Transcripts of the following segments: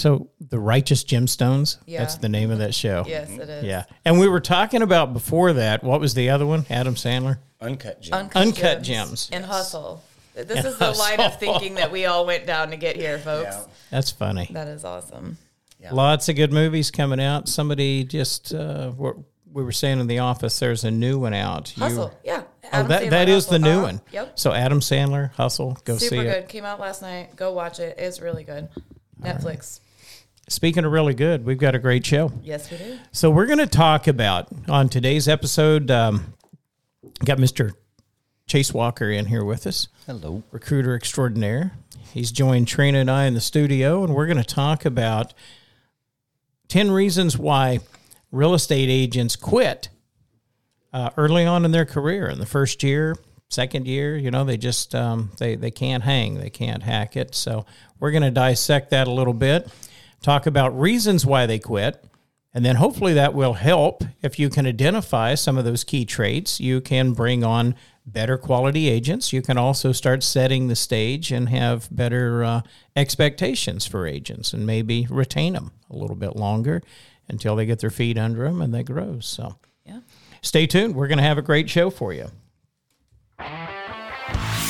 So the Righteous Gemstones. Yeah. That's the name of that show. Yes, it is. Yeah. And we were talking about before that. What was the other one? Adam Sandler. Uncut gems. Uncut, Uncut gems, Gems. and hustle. This is the line of thinking that we all went down to get here, folks. Yeah. That's funny. That is awesome. Yeah. Lots of good movies coming out. Somebody just uh, we we were saying in the office. There's a new one out. You- Hustle, yeah. Oh, that, Sandler, that is the new Uh-huh. one. Yep. So Adam Sandler, Hustle, go see Super it. good. Came out last night. Go watch it. It's really good. Netflix. Speaking of really good, we've got a great show. Yes, we do. So we're going to talk about on today's episode. Um, got Mr. Chase Walker in here with us, Hello. recruiter extraordinaire. He's joined Trina and I in the studio, and we're going to talk about ten reasons why real estate agents quit uh, early on in their career. In the first year, second year, you know, they just um, they they can't hang, they can't hack it. So we're going to dissect that a little bit, talk about reasons why they quit. And then hopefully that will help if you can identify some of those key traits. You can bring on better quality agents. You can also start setting the stage and have better uh, expectations for agents and maybe retain them a little bit longer until they get their feet under them and they grow. So Yeah. stay tuned. We're going to have a great show for you.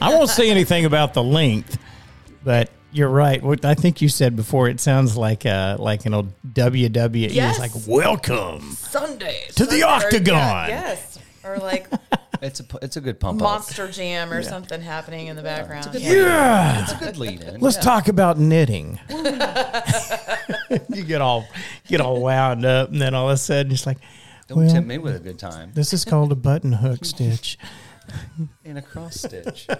I won't say anything about the length, but you're right. What I think you said before, it sounds like a like an old WWE. Yes. It's like welcome. Sunday To the Sunday- or, Octagon. yeah, yes, or like It's a it's a good pump up. Monster Jam or something happening in the background. good Yeah. Yeah. It's a good lead in. Let's talk about knitting. you get all get all wound up, and then all of a sudden it's like, Don't well, tempt me with a good time. this is called a button hook stitch. In a cross stitch.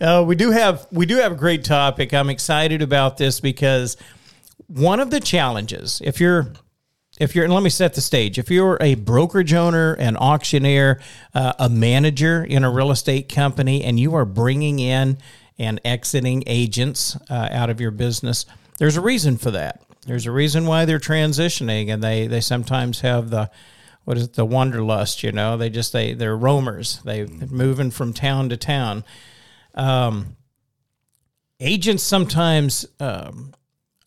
Uh, we do have we do have a great topic. I'm excited about this because one of the challenges, if you're if you're and let me set the stage. If you're a brokerage owner, an auctioneer, uh, a manager in a real estate company, and you are bringing in and exiting agents uh, out of your business, there's a reason for that. There's a reason why they're transitioning, and they they sometimes have the what is it, the wanderlust. You know, they just they they're roamers. They, they're moving from town to town. Um, agents sometimes um,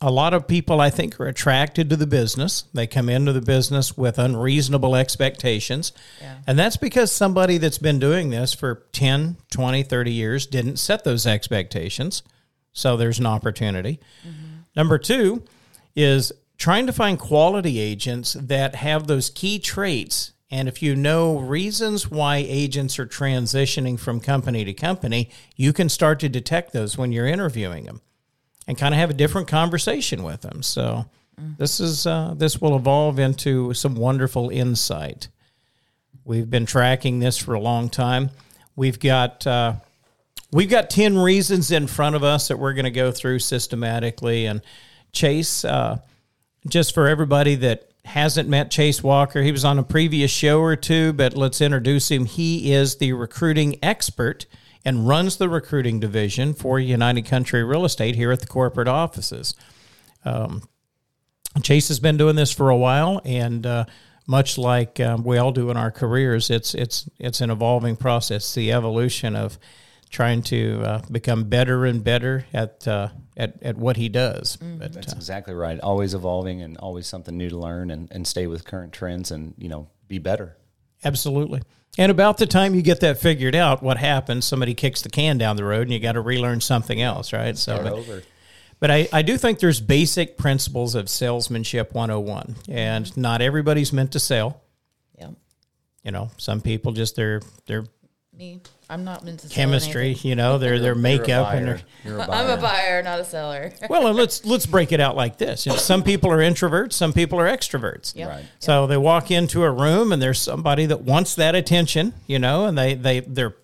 a lot of people i think are attracted to the business. They come into the business with unreasonable expectations. Yeah. and that's because somebody that's been doing this for 10 20 30 years didn't set those expectations. So there's an opportunity. Number two is trying to find quality agents that have those key traits and if you know reasons why agents are transitioning from company to company, you can start to detect those when you're interviewing them and kind of have a different conversation with them. So this is uh, this will evolve into some wonderful insight. We've been tracking this for a long time. We've got uh, we've got ten reasons in front of us that we're going to go through systematically. And Chase, uh, just for everybody that hasn't met Chase Walker, he was on a previous show or two, but let's introduce him. He is the recruiting expert and runs the recruiting division for United Country Real Estate here at the corporate offices. Um, Chase has been doing this for a while, and uh, much like um, we all do in our careers, it's it's it's an evolving process. The evolution of trying to uh, become better and better at uh, at at what he does. But That's uh, exactly right. Always evolving and always something new to learn and, and stay with current trends and, you know, be better. absolutely. And about the time you get that figured out, what happens? Somebody kicks the can down the road, and you got to relearn something else, right? So, Start but- over. But I, I do think there's basic principles of salesmanship 101, and not everybody's meant to sell. Yeah. You know, some people just their their Me. I'm not meant to chemistry, anything. you know, their their makeup and buyer. their You're a I'm a buyer. buyer, not a seller. well, let's let's break it out like this. You know, some people are introverts, some people are extroverts. Yep. Right. So they walk into a room and there's somebody that wants that attention, you know, and they they they're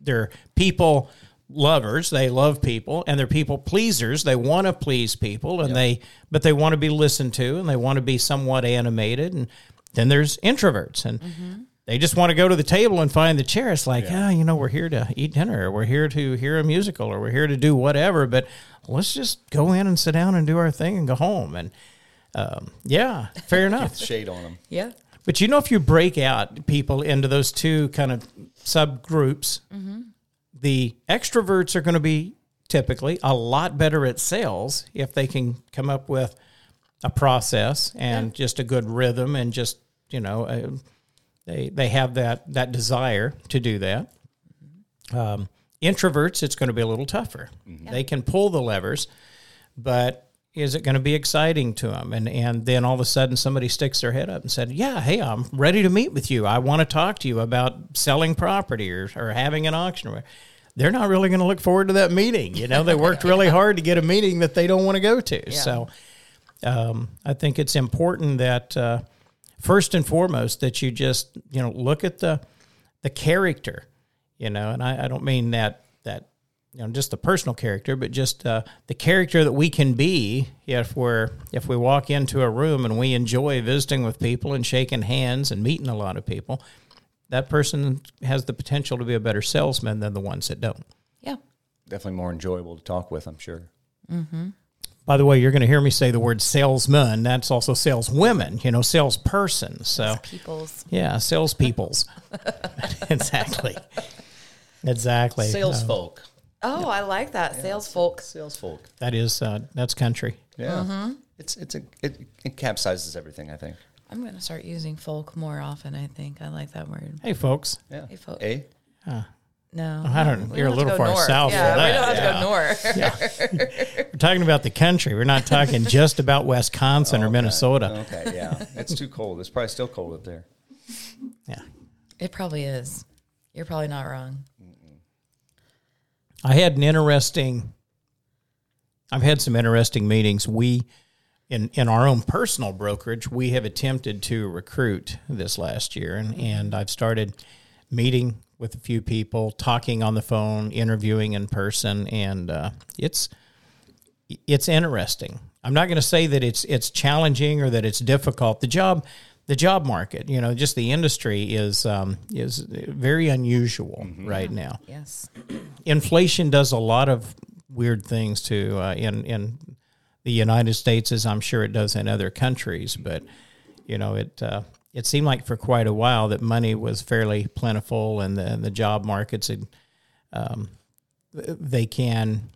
they're people lovers. They love people and they're people pleasers. They want to please people and they, but they want to be listened to and they want to be somewhat animated. And then there's introverts and mm-hmm. They just want to go to the table and find the chair. It's like, ah, you know, we're here to eat dinner or we're here to hear a musical or we're here to do whatever, but let's just go in and sit down and do our thing and go home. And, um, yeah, fair enough. Shade on them. Yeah. But you know, if you break out people into those two kind of subgroups, the extroverts are going to be typically a lot better at sales if they can come up with a process and just a good rhythm and just you know uh, they they have that that desire to do that. Um, introverts, it's going to be a little tougher. They can pull the levers, but is it going to be exciting to them? And and then all of a sudden somebody sticks their head up and said, "Yeah, hey, I'm ready to meet with you. I want to talk to you about selling property or, or having an auction." They're not really going to look forward to that meeting. You know, they worked really hard to get a meeting that they don't want to go to. So um, I think it's important that uh, first and foremost that you just you know look at the the character, you know, and I, I don't mean that that you know just the personal character, but just uh, the character that we can be if we're if we walk into a room and we enjoy visiting with people and shaking hands and meeting a lot of people. That person has the potential to be a better salesman than the ones that don't. Yeah. Definitely more enjoyable to talk with, I'm sure. By the way, you're going to hear me say the word salesman. That's also saleswomen, you know, salesperson. So, People's. yeah, salespeoples. exactly. Exactly. Sales Uh, folk. Oh, I like that. Sales folk. Sales folk. that is, uh, that's country. Yeah. It's it's a it, it capsizes everything, I think. I'm going to start using folk more often, I think. I like that word. Hey, folks. Yeah. Hey, folk. A? No. I don't- we you're a have to little go far north. south for yeah, that. We don't have to go north. yeah. We're talking about the country. We're not talking just about Wisconsin or Minnesota. Okay, yeah. It's too cold. It's probably still cold up there. Yeah. It probably is. You're probably not wrong. I had an interesting. I've had some interesting meetings. We, in in our own personal brokerage, we have attempted to recruit this last year, and and I've started meeting with a few people, talking on the phone, interviewing in person, and uh, it's it's interesting. I'm not going to say that it's it's challenging or that it's difficult. The job, the job market, you know, just the industry is um, is very unusual right now Yes. inflation does a lot of weird things to uh, in in the United States, as I'm sure it does in other countries. But you know, it uh, it seemed like for quite a while that money was fairly plentiful, and the and the job markets, and um, they can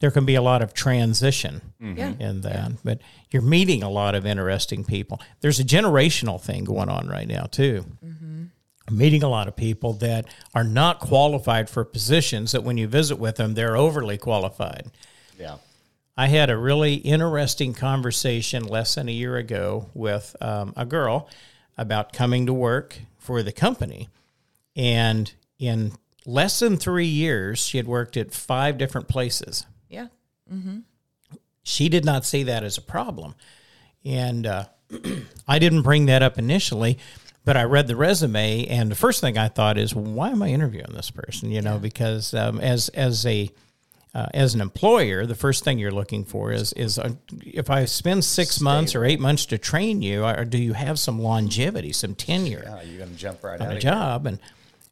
there can be a lot of transition Yeah. in that. But you're meeting a lot of interesting people. There's a generational thing going on right now too. I'm meeting a lot of people that are not qualified for positions that when you visit with them, they're overly qualified. Yeah. I had a really interesting conversation less than a year ago with um, a girl about coming to work for the company. And in less than three years, she had worked at five different places Yeah. Mm-hmm. she did not see that as a problem. And uh, I didn't bring that up initially, but I read the resume, and the first thing I thought is, why am I interviewing this person? You know, because um, as as a uh, as an employer, the first thing you're looking for is is uh, if I spend six months or eight months to train you, or do you have some longevity, some tenure? Yeah, you're gonna jump right on out a job and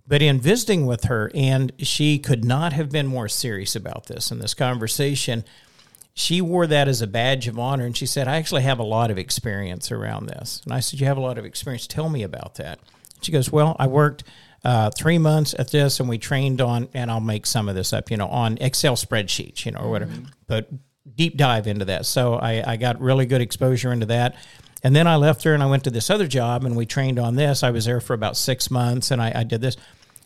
but in visiting with her and she could not have been more serious about this in this conversation she wore that as a badge of honor and she said i actually have a lot of experience around this. And i said you have a lot of experience. Tell me about that. She goes well i worked uh, three months at this and we trained on and i'll make some of this up you know on excel spreadsheets you know or whatever but deep dive into that so I, I got really good exposure into that and then I left her and I went to this other job and we trained on this. I was there for about six months and I, I did this.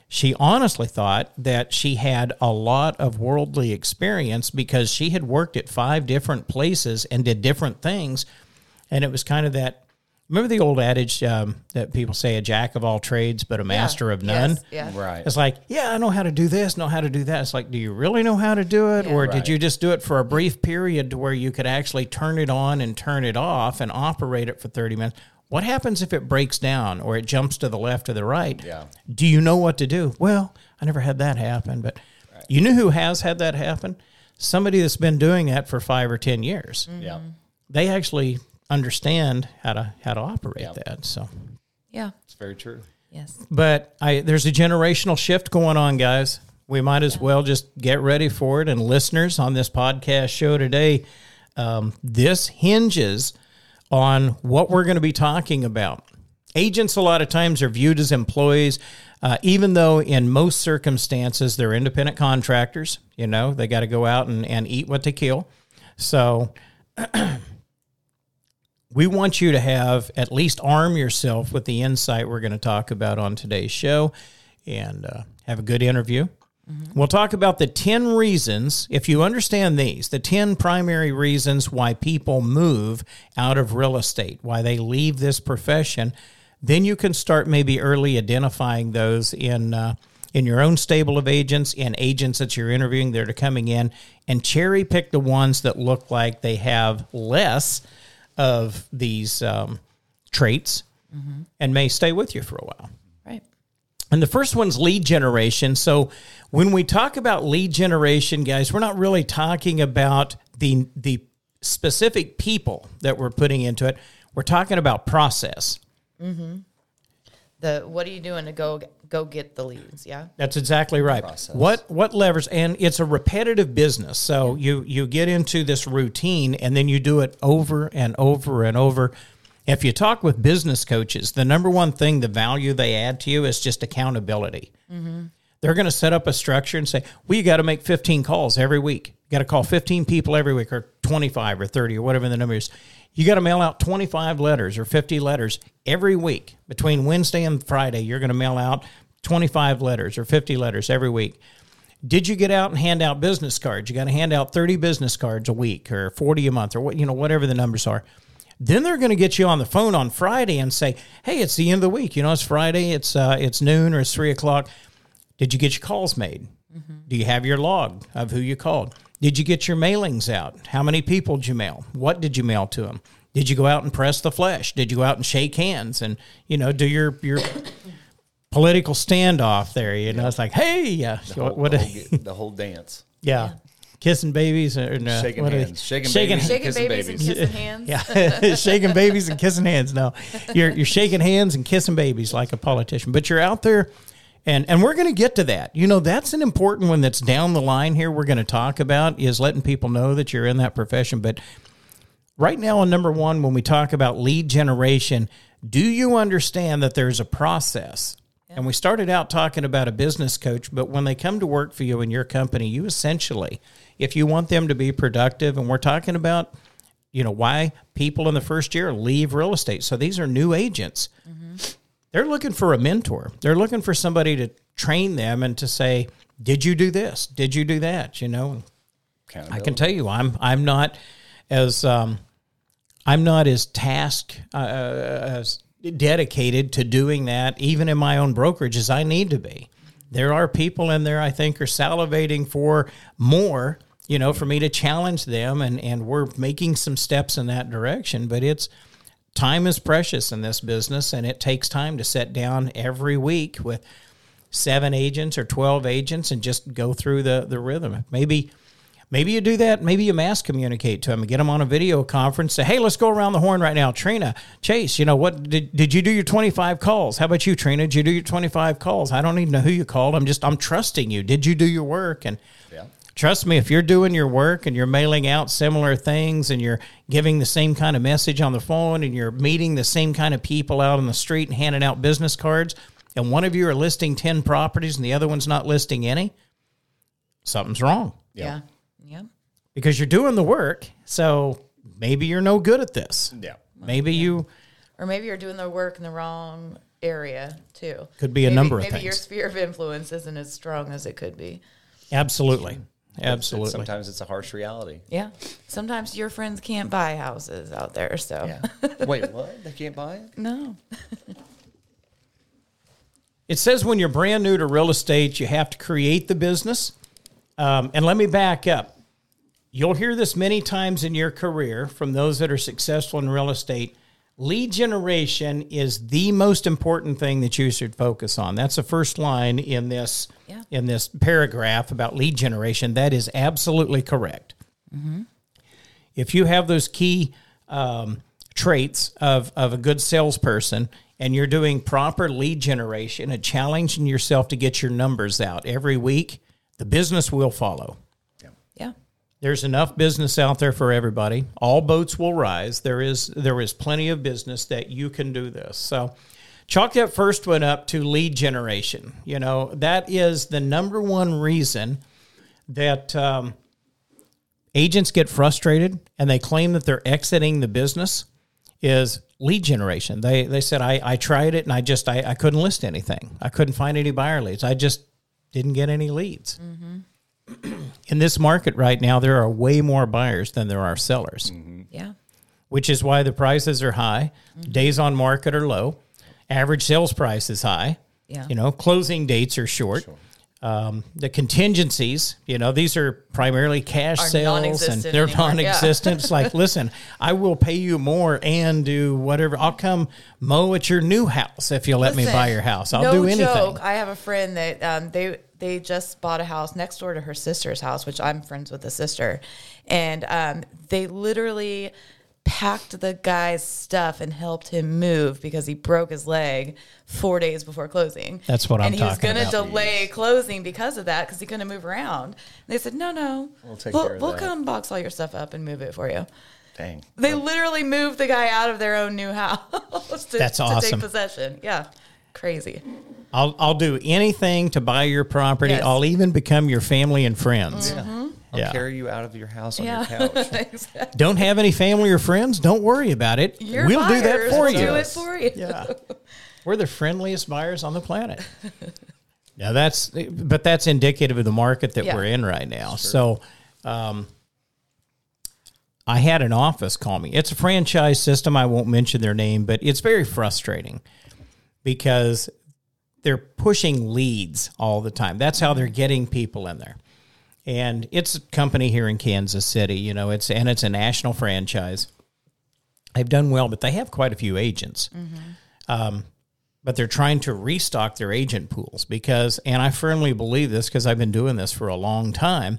She honestly thought that she had a lot of worldly experience because she had worked at five different places and did different things. And it was kind of that remember the old adage um, that people say a jack of all trades, but a master of none? Yes. Yeah. Right. It's like, yeah, I know how to do this, know how to do that. It's like, do you really know how to do it? Yeah. or Right. did you just do it for a brief period to where you could actually turn it on and turn it off and operate it for 30 minutes? What happens if it breaks down or it jumps to the left or the right? Yeah. Do you know what to do? Well, I never had that happen, but You know who has had that happen? Somebody that's been doing that for five or ten years. Yeah. They actually understand how to how to operate Yeah. that. So, Yeah. It's very true. Yes. but I there's a generational shift going on, guys. We might as well just get ready for it. And listeners on this podcast show today, um, this hinges on what we're going to be talking about. Agents, a lot of times, are viewed as employees, uh, even though in most circumstances they're independent contractors. You know, they got to go out and, and eat what they kill. So, we want you to have at least arm yourself with the insight we're going to talk about on today's show and uh, have a good interview. We'll talk about the 10 reasons, if you understand these, the 10 primary reasons why people move out of real estate, why they leave this profession. Then you can start maybe early identifying those in. Uh, in your own stable of agents and agents that you're interviewing that are coming in and cherry pick the ones that look like they have less of these um, traits and may stay with you for a while. Right. And the first one's lead generation. So when we talk about lead generation, guys, we're not really talking about the the specific people that we're putting into it. We're talking about process. The what are you doing to go go get the leads? Yeah. That's exactly right. Process. What what levers and it's a repetitive business. So you you get into this routine and then you do it over and over and over. If you talk with business coaches, the number one thing, the value they add to you is just accountability. Mm-hmm. They're going to set up a structure and say, "Well, you got to make 15 calls every week. You got to call 15 people every week, or 25 or 30 or whatever the number is. You got to mail out 25 letters or 50 letters every week between Wednesday and Friday. You're going to mail out 25 letters or 50 letters every week. Did you get out and hand out business cards? You got to hand out 30 business cards a week or 40 a month or what, you know, whatever the numbers are. Then they're going to get you on the phone on Friday and say, "Hey, it's the end of the week. You know, it's Friday. It's uh, it's noon or it's three o'clock. Did you get your calls made? Do you have your log of who you called? Did you get your mailings out? How many people did you mail? What did you mail to them? Did you go out and press the flesh? Did you go out and shake hands and you know do your your political standoff there? You know, it's like, hey, yeah, The whole, what? the, a- whole, the whole dance. yeah, kissing babies and uh, Shaking what are they- hands. Shaking shaking babies. Shaking Kissing babies, babies. and kissing hands. yeah, shaking babies and kissing hands. No, you're you're shaking hands and kissing babies like a politician, but you're out there, and and we're going to get to that. You know, that's an important one that's down the line here. We're going to talk about is letting people know that you're in that profession. But right now, on number one, when we talk about lead generation, do you understand that there's a process? And we started out talking about a business coach, but when they come to work for you in your company, you essentially, if you want them to be productive, and we're talking about you know why people in the first year leave real estate so these are new agents mm-hmm. They're looking for a mentor. They're looking for somebody to train them and to say did you do this? Did you do that? You know? I can tell you i'm i'm not as um, i'm not as task uh, as dedicated to doing that even in my own brokerage as i need to be. There are people in there I think are salivating for more, you know, for me to challenge them and and we're making some steps in that direction, but it's time is precious in this business and it takes time to sit down every week with seven agents or 12 agents and just go through the the rhythm. Maybe Maybe you do that. Maybe you mass communicate to them and get them on a video conference. Say, hey, let's go around the horn right now. Trina, Chase, you know, what did, did you do your 25 calls? How about you, Trina? Did you do your 25 calls? I don't even know who you called. I'm just, I'm trusting you. Did you do your work? And Yeah. Trust me, if you're doing your work and you're mailing out similar things and you're giving the same kind of message on the phone and you're meeting the same kind of people out on the street and handing out business cards, and one of you are listing 10 properties and the other one's not listing any, something's wrong Yeah. Yeah. because you're doing the work. So maybe you're no good at this. Yeah. Maybe you Or maybe you're doing the work in the wrong area too. Could be a Maybe- number of things. maybe your sphere of influence isn't as strong as it could be. absolutely, It's- absolutely. sometimes it's a harsh reality. Yeah. Sometimes your friends can't buy houses out there, so Yeah. Wait, what? They can't buy it? no. It says when you're brand new to real estate, you have to create the business. Um, and let me back up. You'll hear this many times in your career from those that are successful in real estate. Lead generation is the most important thing that you should focus on. That's the first line in this Yeah. in this paragraph about lead generation. That is absolutely correct. If you have those key um, traits of, of a good salesperson and you're doing proper lead generation and challenging yourself to get your numbers out every week, the business will follow. There's enough business out there for everybody. All boats will rise. There is there is plenty of business that you can do this. So chalk that first one up to lead generation. You know, that is the number one reason that um, agents get frustrated and they claim that they're exiting the business is lead generation. They they said I, I tried it and I just I, I couldn't list anything. I couldn't find any buyer leads. I just didn't get any leads. In this market right now, there are way more buyers than there are sellers, Yeah. which is why the prices are high, days on market are low, average sales price is high. Yeah. You know, closing dates are short. Um, the contingencies, you know, these are primarily cash Are sales and they're anymore, non-existent. It's like, listen, I will pay you more and do whatever. I'll come mow at your new house if you'll let me buy your house. I'll no do anything. Joke. I have a friend that um, they they just bought a house next door to her sister's house, which I'm friends with the sister, and um, they literally packed the guy's stuff and helped him move because he broke his leg four days before closing. That's what I'm and he was talking going to about. delay closing because of that because he couldn't move around. And they said, "No, no, We'll take we'll, care of we'll that." come box all your stuff up and move it for you." Dang. They literally moved the guy out of their own new house to, That's to awesome. take possession. Yeah, crazy. I'll I'll do anything to buy your property. Yes. I'll even become your family and friends. I'll Yeah. carry you out of your house on Yeah, your couch. exactly. Don't have any family or friends? Don't worry about it. Your we'll do that buyers for will you. Do it for you. Yeah. We're the friendliest buyers on the planet. Now that's but that's indicative of the market that Yeah. we're in right now. So um I had an office call me. It's a franchise system. I won't mention their name, but it's very frustrating because they're pushing leads all the time. That's how they're getting people in there. And it's a company here in Kansas City, you know, it's and it's a national franchise. They've done well, but they have quite a few agents. Um, but they're trying to restock their agent pools because, and I firmly believe this because I've been doing this for a long time.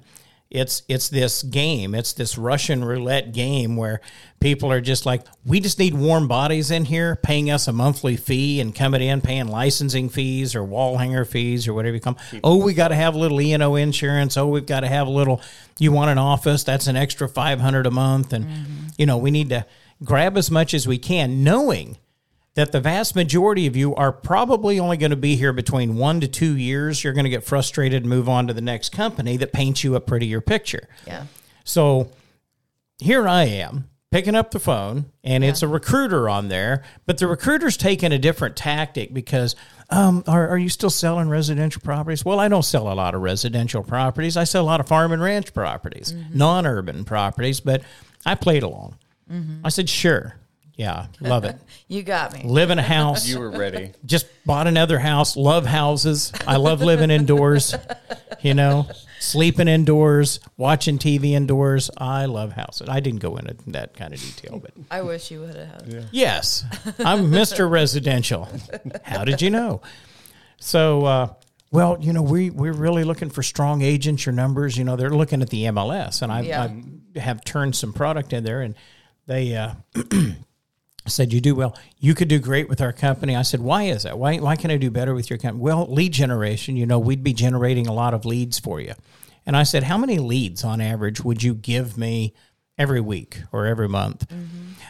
It's it's this game. It's this Russian roulette game where people are just like, we just need warm bodies in here, paying us a monthly fee and coming in paying licensing fees or wall hanger fees or whatever you come. Oh, we got to have a little E and O insurance. Oh, we've got to have a little. You want an office? That's an extra five hundred a month, and mm-hmm. you know we need to grab as much as we can, knowing that the vast majority of you are probably only going to be here between one to two years. You're going to get frustrated and move on to the next company that paints you a prettier picture. Yeah. So here I am picking up the phone, and it's a recruiter on there, but the recruiter's taking a different tactic because. Um, are, are you still selling residential properties? Well, I don't sell a lot of residential properties. I sell a lot of farm and ranch properties, non urban properties, but I played along. I said, sure. Yeah, love it. You got me. Live in a house You were ready. just bought another house. Love houses. I love living indoors. You know, sleeping indoors, watching TV indoors. I love houses. I didn't go into that kind of detail, but I wish you would have. Had. Yes, I'm Mr. Residential. How did you know? So, uh, well, you know, we we're really looking for strong agents. Your numbers, you know, they're looking at the MLS, and I, Yeah. I have turned some product in there, and they. Uh, said you do well. You could do great with our company. I said why is that? Why, why can i do better with your company? Well lead generation you know we'd be generating a lot of leads for you. And i said how many leads on average would you give me every week or every month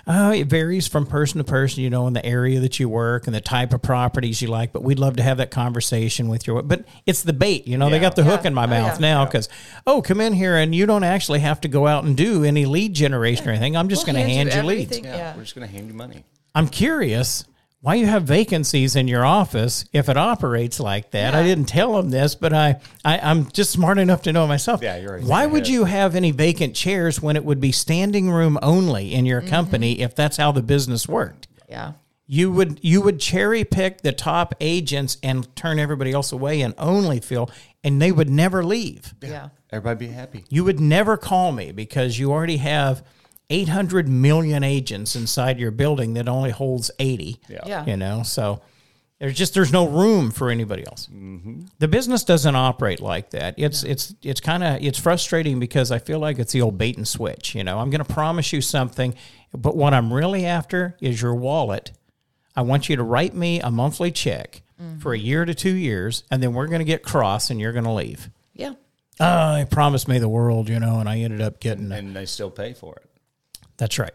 uh, it varies from person to person you know in the area that you work and the type of properties you like but we'd love to have that conversation with your but it's the bait you know they got the hook in my Oh, mouth yeah. now because oh come in here and you don't actually have to go out and do any lead generation or anything i'm just We'll going to hand you leads. Yeah, Yeah. We're just going to hand you money. I'm curious why you have vacancies in your office if it operates like that. I didn't tell them this, but I, I I'm just smart enough to know myself. Yeah, you're right. Why would you have any vacant chairs when it would be standing room only in your mm-hmm. company if that's how the business worked? Yeah. You would you would cherry pick the top agents and turn everybody else away and only fill, and they would never leave. Yeah. Everybody be happy. You would never call me because you already have 800 million agents inside your building that only holds 80. Yeah. You know, so there's just there's no room for anybody else. Mm-hmm. The business doesn't operate like that. It's it's it's kind of it's frustrating because I feel like it's the old bait and switch. You know, I'm going to promise you something, but what I'm really after is your wallet. I want you to write me a monthly check mm-hmm. for a year to two years, and then we're going to get cross, and you're going to leave. Yeah. Oh, I promised me the world, you know, and I ended up getting and they still pay for it. That's right.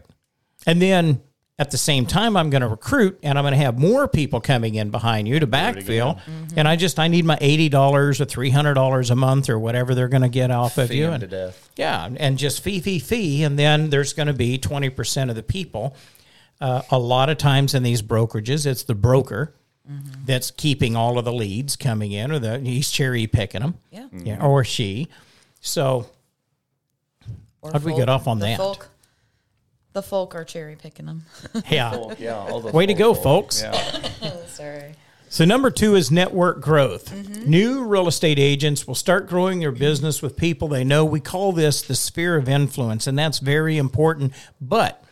And then at the same time, I'm going to recruit and I'm going to have more people coming in behind you to backfill. And I just, I need my $80 or $300 a month or whatever they're going to get off of Fee you. And, death. yeah. And just fee, fee, fee. And then there's going to be 20% of the people. Uh, a lot of times in these brokerages, it's the broker that's keeping all of the leads coming in or the, he's cherry picking them. Yeah. Yeah. Or she. So Or How'd we get off on that? Folk, the folk are cherry picking them. yeah. Yeah, all the Way to go, folks. Yeah. Sorry. So, number two is network growth. New real estate agents will start growing their business with people they know. We call this the sphere of influence, and that's very important. But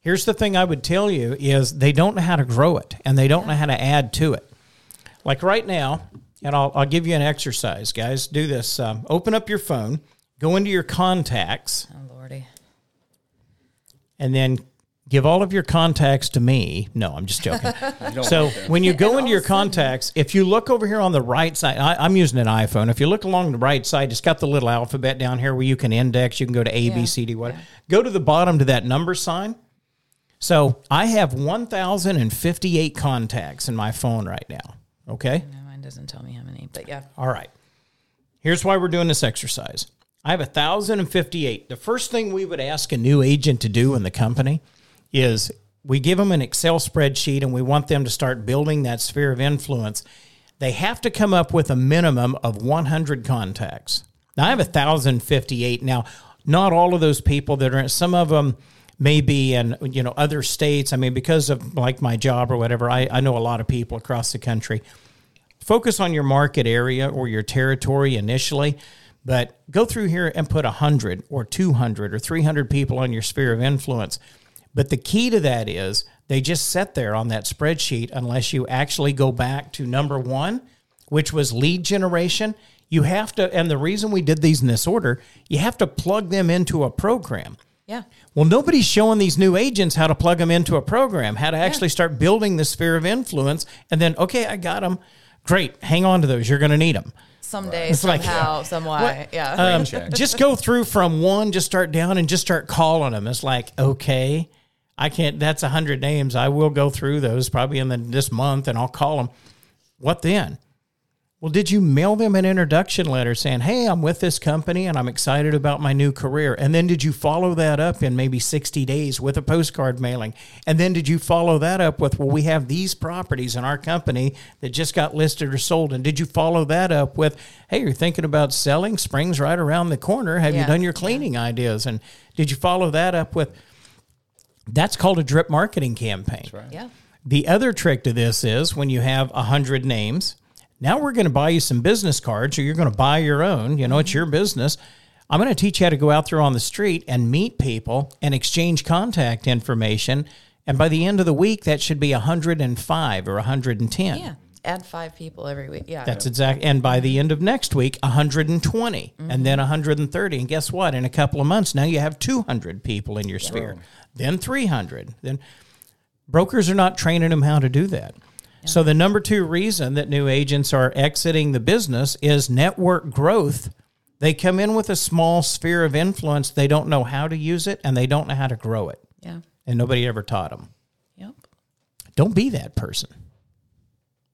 here's the thing I would tell you is they don't know how to grow it and they don't know how to add to it. Like right now, and I'll, I'll give you an exercise, guys. Do this. Um, open up your phone, go into your contacts, Oh lordy. And then give all of your contacts to me. No, I'm just joking. so when you go into your contacts, if you look over here on the right side, I, I'm using an iPhone. If you look along the right side, it's got the little alphabet down here where you can index. You can go to A, B, Yeah. C, D, what. Go to the bottom to that number sign. So I have 1,058 contacts in my phone right now. Okay. No, mine doesn't tell me how many, but yeah. All right. Here's why we're doing this exercise. I have 1,058. The first thing we would ask a new agent to do in the company is we give them an Excel spreadsheet and we want them to start building that sphere of influence. They have to come up with a minimum of 100 contacts. Now, I have 1,058. Now, not all of those people that are, in some of them may be in, you know, other states. I mean, because of like my job or whatever, I, I know a lot of people across the country focus on your market area or your territory initially, but go through here and put 100 or 200 or 300 people on your sphere of influence. But the key to that is they just sit there on that spreadsheet unless you actually go back to number one, which was lead generation. You have to, and the reason we did these in this order, you have to plug them into a program. Yeah. Well, nobody's showing these new agents how to plug them into a program, how to actually start building the sphere of influence. And then, okay, I got them. Great. Hang on to those. You're going to need them. Someday, It's like- somehow, some way. Yeah. Um, just go through from one, just start down and just start calling them. It's like, okay, I can't, that's a hundred names. I will go through those probably in the, this month and I'll call them. What then? Well, did you mail them an introduction letter saying, Hey, I'm with this company and I'm excited about my new career? And then did you follow that up in maybe 60 days with a postcard mailing? And then did you follow that up with, Well, we have these properties in our company that just got listed or sold? And did you follow that up with, Hey, you're thinking about selling? Spring's right around the corner. Have you done your cleaning ideas? And did you follow that up with, That's called a drip marketing campaign. yeah. The other trick to this is when you have a hundred names, now we're going to buy you some business cards or you're going to buy your own. You know, it's your mm-hmm. business. I'm going to teach you how to go out there on the street and meet people and exchange contact information. And by the end of the week, that should be 105 or 110. Yeah. Add five people every week. Yeah. That's exact. And by the end of next week, 120, and then 130. Mm-hmm. And guess what? In a couple of months, now you have 200 people in your sphere, then 300. Then brokers are not training them how to do that. So the number two reason that new agents are exiting the business is network growth. They come in with a small sphere of influence. They don't know how to use it, and they don't know how to grow it, yeah. and nobody ever taught them. Yep. Don't be that person.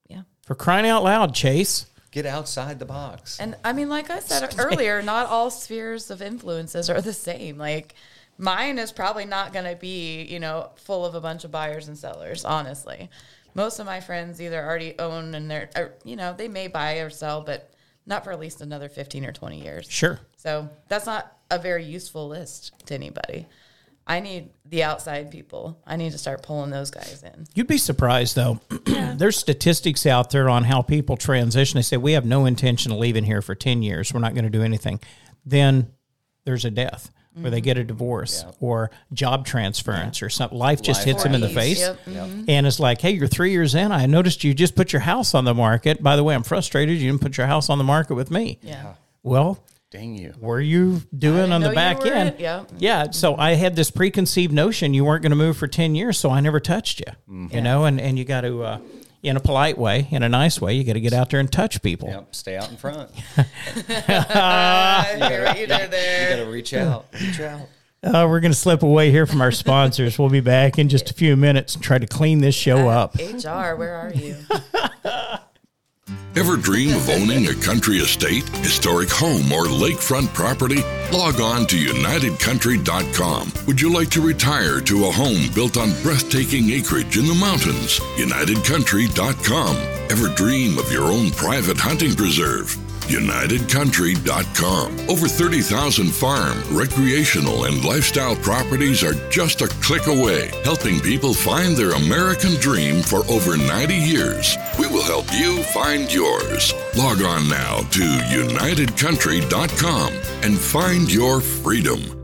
Yeah. For crying out loud, Chase. Get outside the box. And I mean, like I said earlier, not all spheres of influences are the same. Like mine is probably not going to be, you know, full of a bunch of buyers and sellers, honestly. Most of my friends either already own and they're, or, you know, they may buy or sell, but not for at least another 15 or 20 years. Sure. So that's not a very useful list to anybody. I need the outside people. I need to start pulling those guys in. You'd be surprised though. There's statistics out there on how people transition. They say we have no intention of leaving here for 10 years. We're not going to do anything. Then there's a death where they get a divorce or job transference or something. Life just Life hits them in the face. yep. And it's like, hey, you're three years in. I noticed you just put your house on the market. By the way, I'm frustrated. You didn't put your house on the market with me. Yeah. Well, Dang you. were you doing on the back end? in- yeah. Yeah. So I had this preconceived notion you weren't going to move for 10 years. So I never touched you, mm-hmm. you know, and, and you got to, uh, in a polite way, in a nice way, you got to get out there and touch people. Yep. Stay out in front. I hear what you did You there. got to reach out. Reach out. Uh, we're going to slip away here from our sponsors. we'll be back in just a few minutes and try to clean this show up. HR, where are you? Ever dream of owning a country estate, historic home, or lakefront property? Log on to UnitedCountry.com. Would you like to retire to a home built on breathtaking acreage in the mountains? UnitedCountry.com. Ever dream of your own private hunting preserve? UnitedCountry.com. Over 30,000 farm, recreational, and lifestyle properties are just a click away, helping people find their American dream for over 90 years. We will help you find yours. Log on now to UnitedCountry.com and find your freedom.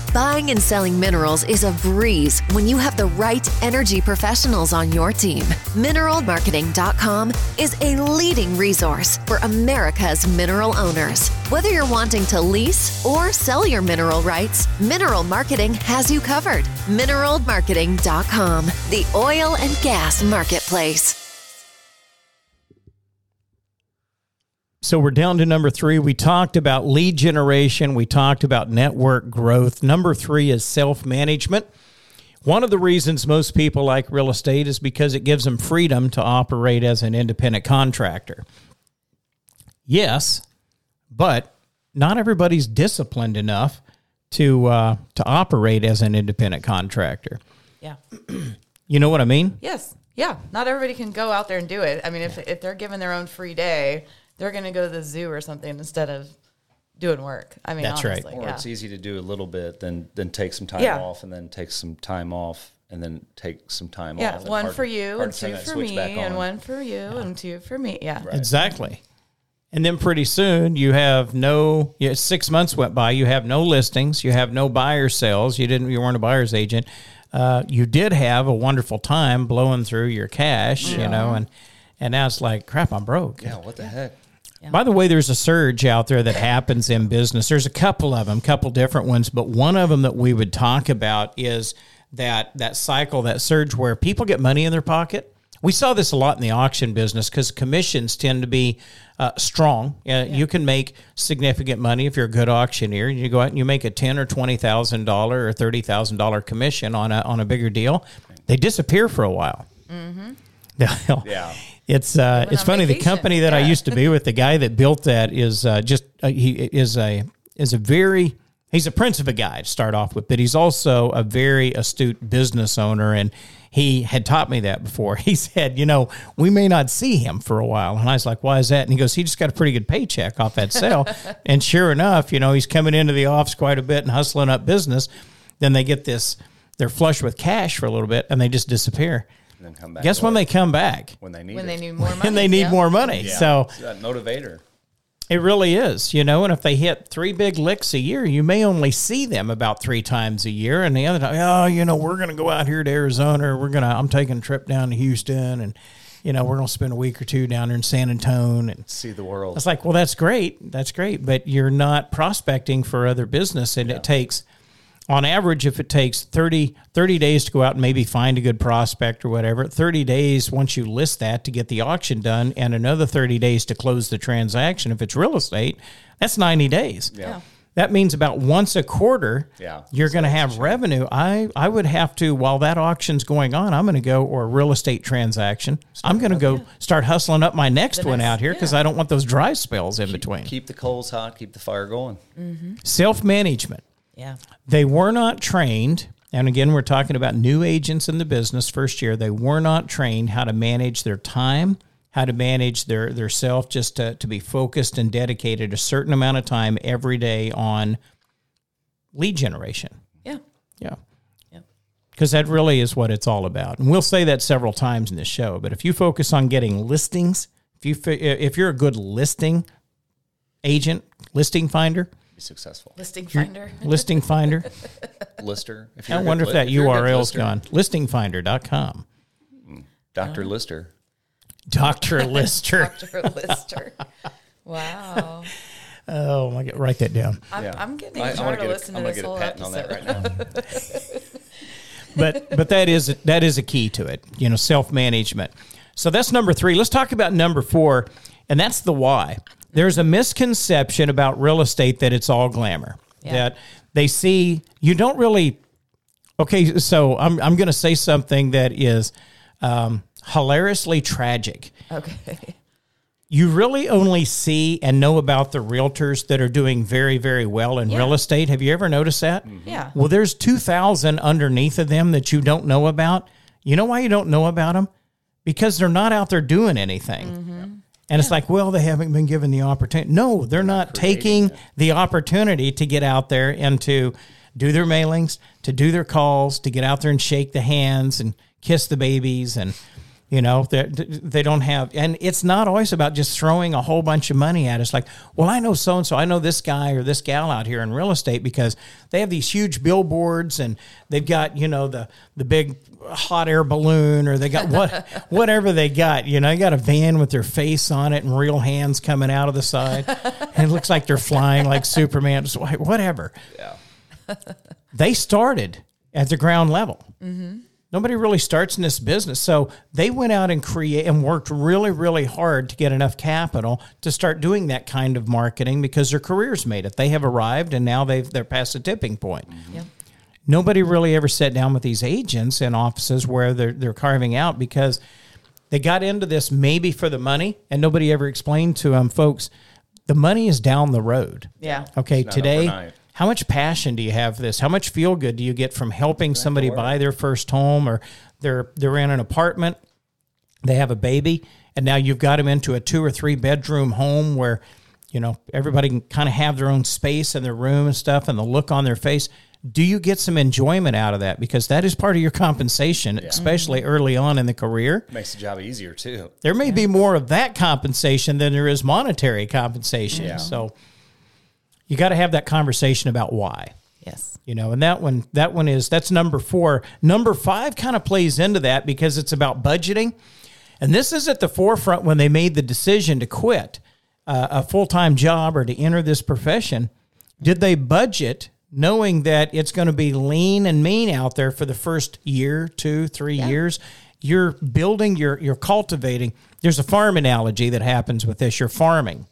Buying and selling minerals is a breeze when you have the right energy professionals on your team. Mineralmarketing.com is a leading resource for America's mineral owners. Whether you're wanting to lease or sell your mineral rights, Mineral Marketing has you covered. Mineralmarketing.com, the oil and gas marketplace. So we're down to number three. We talked about lead generation. We talked about network growth. Number three is self management. One of the reasons most people like real estate is because it gives them freedom to operate as an independent contractor. Yes, but not everybody's disciplined enough to uh, to operate as an independent contractor. Yeah. You know what I mean? Yes. Yeah. Not everybody can go out there and do it. I mean, if, if they're given their own free day, they're going to go to the zoo or something instead of doing work. I mean, That's right. Or yeah. it's easy to do a little bit, then then take some time Yeah. off, and then take some time off, and then take some time Yeah, off. and one hard- for you and two for me back and one for you and two for me. Yeah. Exactly. And then pretty soon you have no yeah, six months went by, you have no listings, you have no buyer sales, you didn't you weren't a buyer's agent. Uh, you did have a wonderful time blowing through your cash, you know, and and now it's like crap, I'm broke. Yeah, what the heck? By the way, there's a surge out there that happens in business. There's a couple of them, couple different ones, but one of them that we would talk about is that that cycle, that surge where people get money in their pocket. We saw this a lot in the auction business because commissions tend to be uh, strong. Uh, You can make significant money if you're a good auctioneer. and You go out and you make a ten or twenty thousand dollar or thirty thousand dollar commission on a on a bigger deal. They disappear for a while. Yeah. It's uh, it's funny. The company that I used to be with, the guy that built that is uh, just uh, he is a is a very he's a prince of a guy to start off with, but he's also a very astute business owner, and he had taught me that before. He said, you know, we may not see him for a while, and I was like, why is that? And he goes, he just got a pretty good paycheck off that sale, and sure enough, you know, he's coming into the office quite a bit and hustling up business. Then they get this, they're flush with cash for a little bit, and they just disappear. And then come back. Guess when they come back? when they need When it. they need more money. and they need yeah. more money. Yeah. So It's that motivator. it really is, you know. And if they hit three big licks a year, you may only see them about three times a year. And the other time, oh, you know, we're going to go out here to Arizona. Or we're going to, I'm taking a trip down to Houston, and you know, we're going to spend a week or two down there in San Antonio. And See the world. it's like, well, that's great, that's great, but you're not prospecting for other business, and it takes on average, if it takes 30, 30 days to go out and maybe find a good prospect or whatever, 30 days once you list that to get the auction done, and another 30 days to close the transaction. If it's real estate, that's 90 days. Yeah. That means about once a quarter, Yeah. you're going to have revenue. I, I would have to, while that auction's going on, I'm going to go, or a real estate transaction, I'm going to go start hustling up my next one next- out here because I don't want those dry spells in between. Keep the coals hot, keep the fire going. Self management. Yeah. They were not trained, and again, we're talking about new agents in the business first year. They were not trained how to manage their time, how to manage their their self, just to, to be focused and dedicated a certain amount of time every day on lead generation. Yeah. Yeah. Because that really is what it's all about. And we'll say that several times in this show. But if you focus on getting listings, if you if you're a good listing agent, listing finder, Be successful. Listing finder. listing finder, Lister. If I you're a good wonder if that you're a good URL's lister, gone. Listingfinder.com. Mm. Dr. Lister. Dr. Lister. Dr. Lister. Wow. Oh my god, write that down. I'm, Yeah. I'm getting I, I'm gonna of get, listening a, I'm to gonna this get a whole patent on episode. that right now. But but that is that is a key to it. You know, self-management. So that's number 3. Let's talk about number 4, and that's the why. There's a misconception about real estate that it's all glamour. Yeah. That they see you don't really Okay, so I'm I'm going to say something that is um, hilariously tragic. Okay. you really only see and know about the realtors that are doing very, very well in real estate. Have you ever noticed that? Yeah. Well, there's 2,000 underneath of them that you don't know about. You know why you don't know about them? Because they're not out there doing anything. And it's like, well, they haven't been given the opportunity. No, they're not taking the opportunity to get out there and to do their mailings, to do their calls, to get out there and shake the hands and kiss the babies and you know, they they don't have, and it's not always about just throwing a whole bunch of money at us. Like, well, I know so and so, I know this guy or this gal out here in real estate because they have these huge billboards and they've got you know the the big hot air balloon or they got what whatever they got. You know, they got a van with their face on it and real hands coming out of the side, and it looks like they're flying like Superman. Just Whatever. Yeah. They started at the ground level. Mm-hmm. Nobody really starts in this business. So they went out and create and worked really, really hard to get enough capital to start doing that kind of marketing because their careers made it. They have arrived and now they've they're past the tipping point. Mm-hmm. Yep. Nobody really ever sat down with these agents in offices where they're they're carving out because they got into this maybe for the money and nobody ever explained to them, folks, the money is down the road. Yeah. Okay, not today, overnight. How much passion do you have for this? How much feel good do you get from helping somebody buy their first home or they're they're in an apartment, they have a baby, and now you've got them into a two or three bedroom home where, you know, everybody can kind of have their own space in their room and stuff and the look on their face. Do you get some enjoyment out of that? Because that is part of your compensation, especially early on in the career. Makes the job easier too. There may be more of that compensation than there is monetary compensation. So you got to have that conversation about why. Yes. You know, and that one that one is that's number 4. Number 5 kind of plays into that because it's about budgeting. And this is at the forefront when they made the decision to quit uh, a full-time job or to enter this profession. Did they budget knowing that it's going to be lean and mean out there for the first year, two, three years? You're building, you're you're cultivating. There's a farm analogy that happens with this. You're farming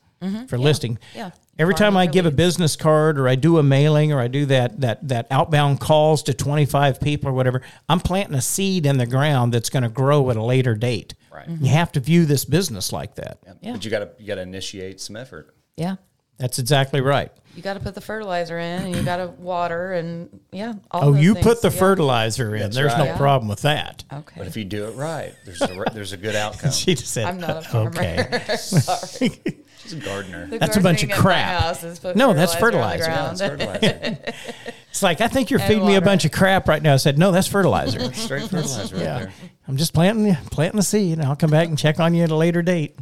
for listing. Mm-hmm. Yeah. Every time I give a business card or I do a mailing or I do that that that outbound calls to 25 people or whatever, I'm planting a seed in the ground that's going to grow at a later date. Right. Mm-hmm. You have to view this business like that. Yeah. But you gotta you gotta initiate some effort. Yeah. That's exactly right. You got to put the fertilizer in and you got to water and yeah. All Oh, those you things. put the Yeah. fertilizer in. That's There's no right. problem with that. Okay. But if you do it right, there's a there's a good outcome. She just said, I'm not a farmer. Okay. Sorry. She's a gardener. The That's a bunch of gardening at my crap. house is No, that's fertilizer on fertilizer. Yeah, it's fertilizer. It's like, I think you're And feeding me a bunch of crap right now. I said, no, that's fertilizer. Straight fertilizer right yeah. there. I'm just planting, planting the seed and I'll come back and check on you at a later date.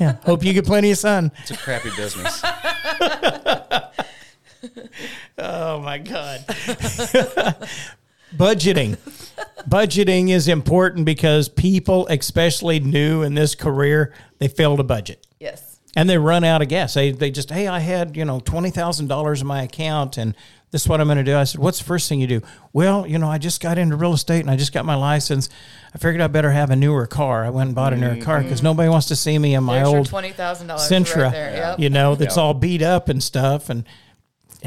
Yeah. Hope you get plenty of sun. It's a crappy business. Oh my God. Budgeting. Budgeting is important because people, especially new in this career, they fail to budget Yes. And they run out of gas. They, they just, hey, I had, you know, $20,000 in my account and this is what I'm going to do. I said, what's the first thing you do? Well, you know, I just got into real estate and I just got my license. I figured I better have a newer car. I went and bought a newer car mm-hmm. because nobody wants to see me in my There's old twenty thousand dollars Sentra, right there. Yep. you know, that's Yeah. all beat up and stuff. And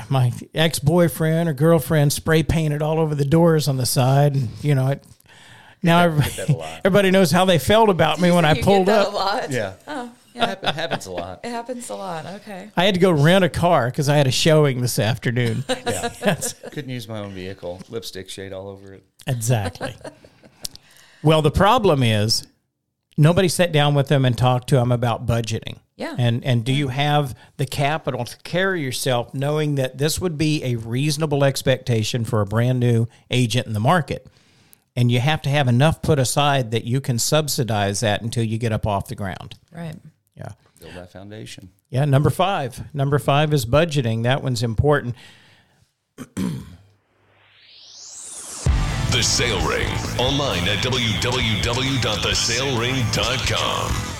my ex boyfriend or girlfriend spray painted all over the doors on the side. And, you know, it, now everybody, everybody knows how they felt about me when I pulled up. Yeah. Oh, yeah. Happen, happens a lot. It happens a lot. Okay. I had to go rent a car because I had a showing this afternoon. Yeah. That's Couldn't use my own vehicle. Lipstick shade all over it. exactly. well, the problem is nobody sat down with them and talked to them about budgeting. Yeah. And and do you have the capital to carry yourself knowing that this would be a reasonable expectation for a brand new agent in the market? And you have to have enough put aside that you can subsidize that until you get up off the ground. Right. Yeah. Build that foundation. Yeah, number 5. Number 5 is budgeting. That one's important. The Sale Ring. Online at www.thesalering.com.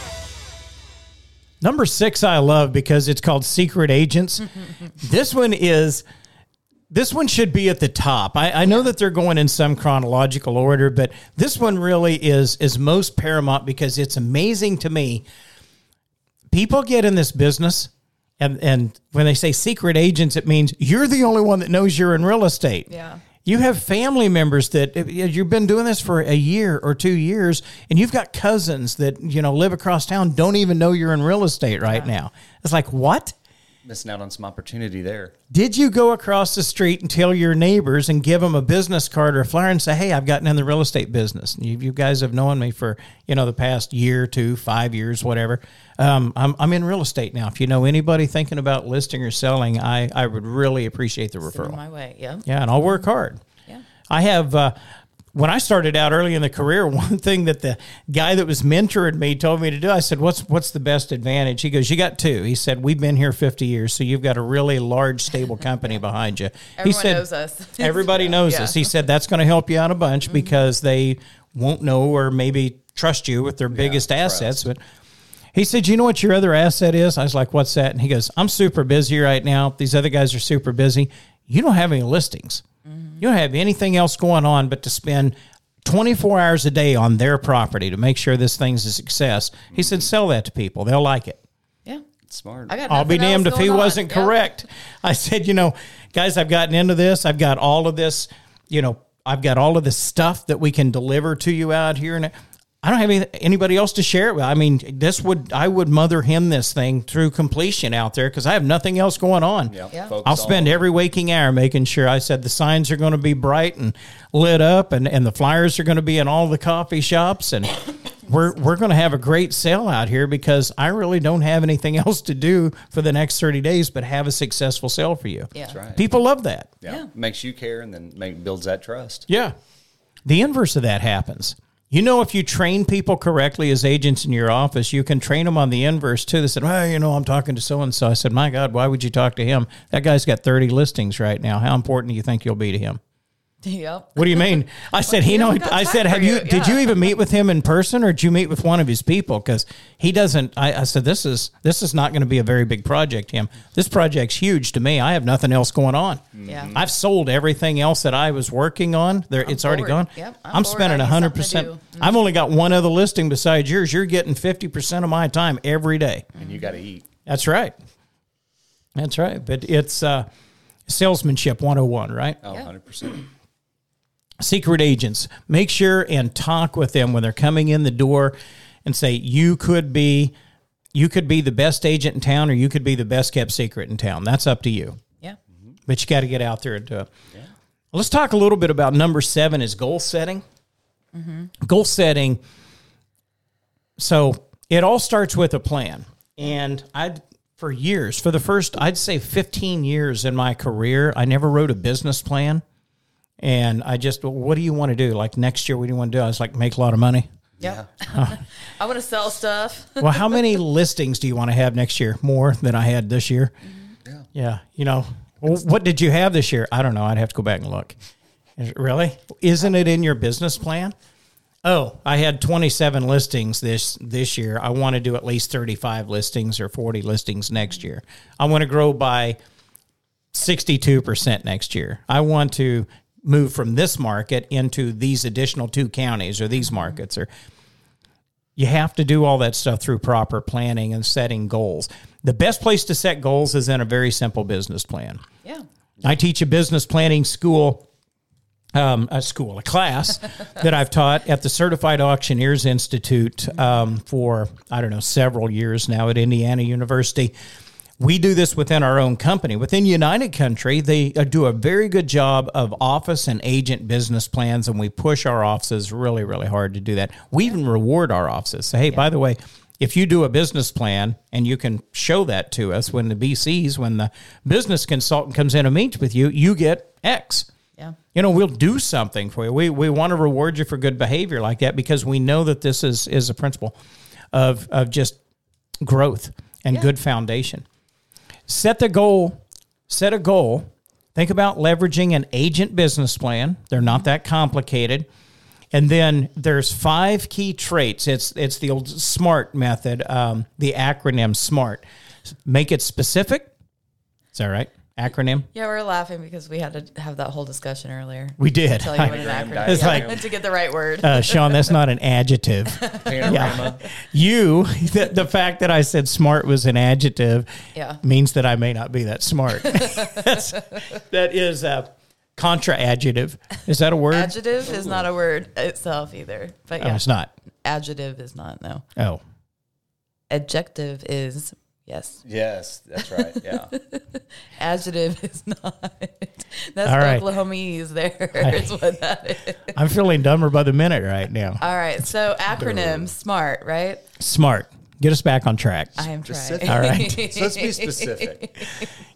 Number six, I love because it's called Secret Agents. this one is. This one should be at the top. I, I know that they're going in some chronological order, but this one really is is most paramount because it's amazing to me. People get in this business, and and when they say secret agents, it means you're the only one that knows you're in real estate. Yeah. You have family members that you've been doing this for a year or two years, and you've got cousins that you know live across town don't even know you're in real estate right now. It's like what? Missing out on some opportunity there. Did you go across the street and tell your neighbors and give them a business card or a flyer and say, "Hey, I've gotten in the real estate business. You, you guys have known me for you know the past year, two, five years, whatever. Um, I'm I'm in real estate now. If you know anybody thinking about listing or selling, I I would really appreciate the Send referral. my way. Yeah. Yeah, and I'll work hard. Yeah. I have. Uh, when I started out early in the career, one thing that the guy that was mentoring me told me to do, I said, "What's what's the best advantage?" He goes, "You got two. He said, "We've been here fifty years, so you've got a really large, stable company behind you." he said, knows us. Everybody knows Yeah. us. He said that's going to help you out a bunch mm-hmm. because they won't know or maybe trust you with their biggest assets, but. He said, You know what your other asset is? I was like, What's that? And he goes, I'm super busy right now. These other guys are super busy. You don't have any listings. Mm-hmm. You don't have anything else going on but to spend 24 hours a day on their property to make sure this thing's a success. He said, Sell that to people. They'll like it. Yeah. Smart. I got. I'll be damned if he on. wasn't Yeah. correct. I said, you know, guys, I've gotten into this. I've got all of this, you know, I've got all of this stuff that we can deliver to you out here. And I don't have any, anybody else to share it with. I mean, this would, I would mother him this thing through completion out there because I have nothing else going on. Yeah. Yeah. I'll spend on- every waking hour making sure I said the signs are going to be bright and lit up and, and the flyers are going to be in all the coffee shops and we're we're going to have a great sale out here because I really don't have anything else to do for the next 30 days but have a successful sale for you. Yeah. That's right. People love that. Yeah. Yeah. Makes you care and then make, builds that trust. Yeah. The inverse of that happens. You know, if you train people correctly as agents in your office, you can train them on the inverse too. They said, Well, you know, I'm talking to so and so. I said, My God, why would you talk to him? That guy's got 30 listings right now. How important do you think you'll be to him? Yep. What do you mean? I said, he he know. I said, have you? you. Did you even meet with him in person, or did you meet with one of his people? Because he doesn't. I, I said, this is this is not going to be a very big project. Him. This project's huge to me. I have nothing else going on. Yeah. I've sold everything else that I was working on. There, it's already gone. Yep, I'm I'm, spending I hundred percent. Mm-hmm. I've only got one other listing besides yours. You're getting fifty percent of my time every day. And you got to eat. That's right. That's right. But it's uh, salesmanship 101, right? Oh, 100%. Secret agents. Make sure and talk with them when they're coming in the door and say you could be you could be the best agent in town or you could be the best kept secret in town. That's up to you. Yeah. Mm-hmm. but you got to get out there and uh, do it let's talk a little bit about number seven is goal setting. Mm-hmm. Goal setting so it all starts with a plan. And i'd for years for the first i'd say 15 years in my career i never wrote a business plan and I just, well, what do you want to do? Like next year, what do you want to do? I was like, make a lot of money. Yep. I want to sell stuff. Well, how many listings do you want to have next year? More than I had this year. Mm-hmm. Yeah. Yeah. You know, well, what did you have this year? I don't know. I'd have to go back and look. Is it really? Isn't it in your business plan? Oh, I had 27 listings this this year. I want to do at least 35 listings or 40 listings next year. I want to grow by 62% next year. I want to move from this market into these additional two counties or these markets or you have to do all that stuff through proper planning and setting goals. The best place to set goals is in a very simple business plan. Yeah. I teach a business planning school, um, a school, a class that I've taught at the Certified Auctioneers Institute um, for, I don't know, several years now at Indiana University. We do this within our own company. Within United Country, they uh, do a very good job of office and agent business plans, and we push our offices really, really hard to do that. We even reward our offices. Say, hey, by the way, if you do a business plan and you can show that to us when the BCs, when the business consultant comes in and meets with you, you get X. Yeah. You know, we'll do something for you. We, we want to reward you for good behavior like that because we know that this is, is a principle of, of just growth and good foundation. Set the goal, set a goal. Think about leveraging an agent business plan. They're not that complicated. And then there's five key traits. It's it's the old SMART method, um, the acronym SMART. Make it specific. Is that right? Acronym. Yeah, we are laughing because we had to have that whole discussion earlier. We did. Tell you what an acronym It's is. like- to get the right word. Uh, Sean, that's not an adjective. Panorama. You, the, the fact that I said smart was an adjective Yeah. means that I may not be that smart. That's, a contra adjective. Is that a word? Adjective is not a word itself either. But Oh, yeah, it's not. adjective is not, no. Oh, Adjective is, yes. yes, that's right. Yeah. Adjective is not. That's All right. Oklahomese there. is what that is. I'm feeling dumber by the minute right now. All right. So acronym SMART, right? Smart. Get us back on track. I am Specific. trying. All right. so let's be specific.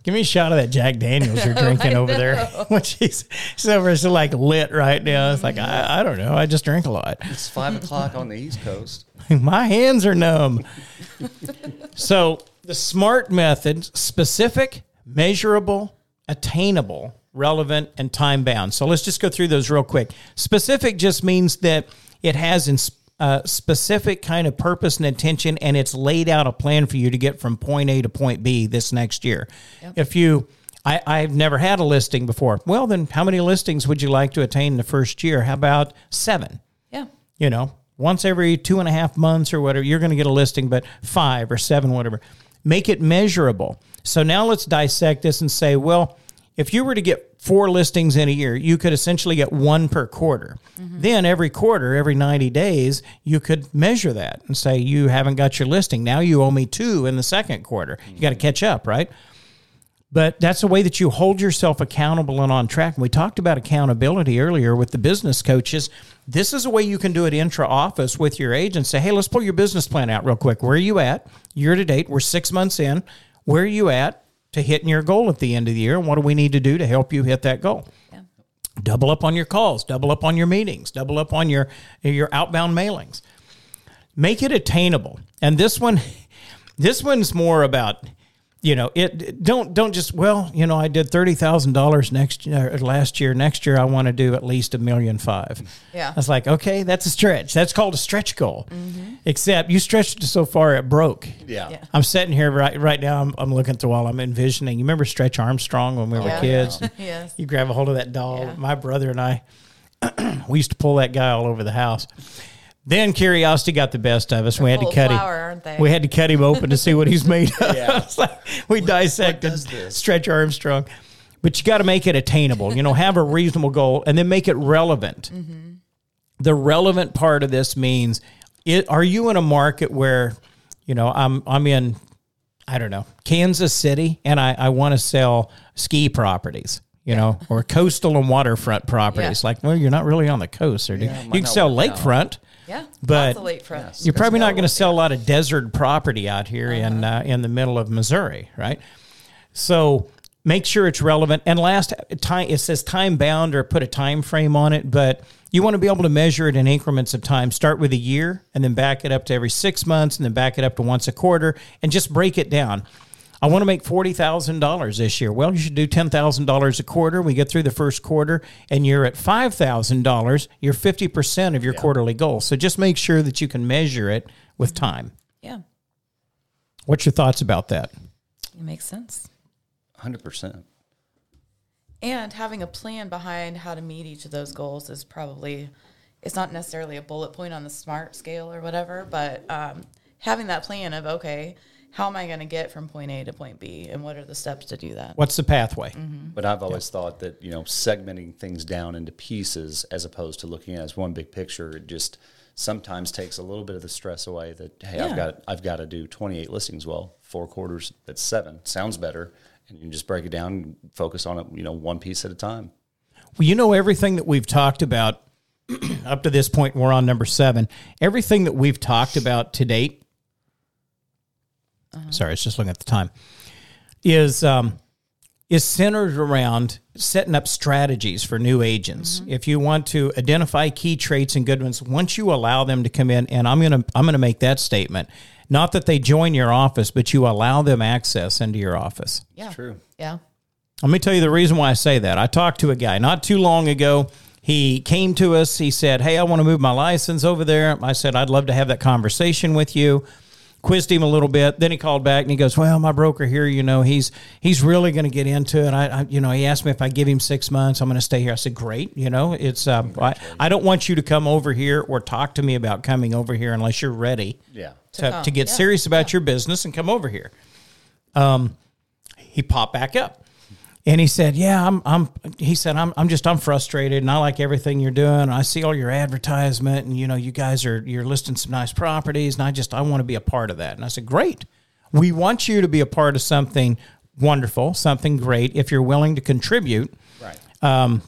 Give me a shot of that Jack Daniels you're drinking over there. When she's, she's over, she's like lit right now. It's like, I, I don't know. I just drink a lot. It's five o'clock on the East Coast. My hands are numb. so the SMART method specific, measurable, attainable, relevant, and time bound. So let's just go through those real quick. Specific just means that it has in uh, specific kind of purpose and intention, and it's laid out a plan for you to get from point A to point B this next year. If you I, I've never had a listing before. Well, then how many listings would you like to attain in the first year? How about seven? Yeah. you know, once every two and a half months or whatever, you're going to get a listing, but five or seven, whatever. Make it measurable. So now let's dissect this and say, well, if you were to get four listings in a year, you could essentially get one per quarter. Mm-hmm. Then every quarter, every 90 days, you could measure that and say, you haven't got your listing. Now you owe me two in the second quarter. You got to mm-hmm. catch up, right? But that's a way that you hold yourself accountable and on track. And we talked about accountability earlier with the business coaches. This is a way you can do it intra office with your agent. Say, hey, let's pull your business plan out real quick. Where are you at year to date? We're six months in. Where are you at to hitting your goal at the end of the year? And what do we need to do to help you hit that goal? Yeah. Double up on your calls, double up on your meetings, double up on your your outbound mailings. Make it attainable. And this one this one's more about you know it don't don't just well you know i did $30000 next year last year next year i want to do at least a million five Yeah. i was like okay that's a stretch that's called a stretch goal mm-hmm. except you stretched it so far it broke Yeah. Yeah. i'm sitting here right right now i'm, I'm looking at the wall i'm envisioning you remember stretch armstrong when we were Yeah. kids Yes. you grab a hold of that doll Yeah. my brother and i we used to pull that guy all over the house then curiosity got the best of us we had to cut flour, him aren't they? we had to cut him open to see what he's made of Yeah. It's like we dissected does this? Stretch Armstrong. But you got to make it attainable. You know, have a reasonable goal and then make it relevant. Mm-hmm. The relevant part of this means it, are you in a market where, you know, I'm I'm in I don't know, Kansas City and I, I want to sell ski properties, you know, or coastal and waterfront properties. Yeah. Like, well, you're not really on the coast, or do you? you can sell work out. lakefront. Yeah. But- Lots of late front. You're probably not going to sell a lot of desert property out here in uh, in the middle of Missouri, right? So make sure it's relevant. And last time it says time bound or put a time frame on it, but you want to be able to measure it in increments of time. Start with a year and then back it up to every six months and then back it up to once a quarter and just break it down. I want to make forty thousand dollars this year. Well, you should do ten thousand dollars a quarter. We get through the first quarter, and you're at five thousand dollars. You're fifty percent of your quarterly goal. So just make sure that you can measure it with time. Yeah. What's your thoughts about that? It makes sense. Hundred percent. And having a plan behind how to meet each of those goals is probably, it's not necessarily a bullet point on the SMART scale or whatever, but um, having that plan of, okay, how am I going to get from point A to point B and what are the steps to do that? What's the pathway? Mm-hmm. But I've always thought that you know segmenting things down into pieces as opposed to looking at it as one big picture, it just sometimes takes a little bit of the stress away. That hey, I've got I've got to do 28 listings. Well, four quarters that's seven sounds better, and you can just break it down, and focus on it, you know, one piece at a time. Well, you know everything that we've talked about up to this point. We're on number seven. Everything that we've talked about to date. Sorry, I was just looking at the time. Is um, is centered around setting up strategies for new agents. If you want to identify key traits and good ones, once you allow them to come in, and I'm gonna I'm gonna make that statement. Not that they join your office, but you allow them access into your office. Yeah. True. Yeah. Let me tell you the reason why I say that. I talked to a guy not too long ago. He came to us. He said, Hey, I want to move my license over there. I said, I'd love to have that conversation with you. Quizzed him a little bit. Then he called back and he goes, Well, my broker here, you know, he's he's really going to get into it. I, I, you know, he asked me if I give him six months, I'm going to stay here. I said, Great. You know, it's, um, I, I don't want you to come over here or talk to me about coming over here unless you're ready Yeah. to, to, come. get Yeah. serious about your business and come over here. Um, he popped back up and he said, "Yeah, I'm." I'm. He said, "I'm. I'm just. I'm frustrated, and I like everything you're doing. I see all your advertisement, and you know, you guys are you're listing some nice properties, and I just I want to be a part of that." And I said, "Great. We want you to be a part of something wonderful, something great. If you're willing to contribute." Right. Um,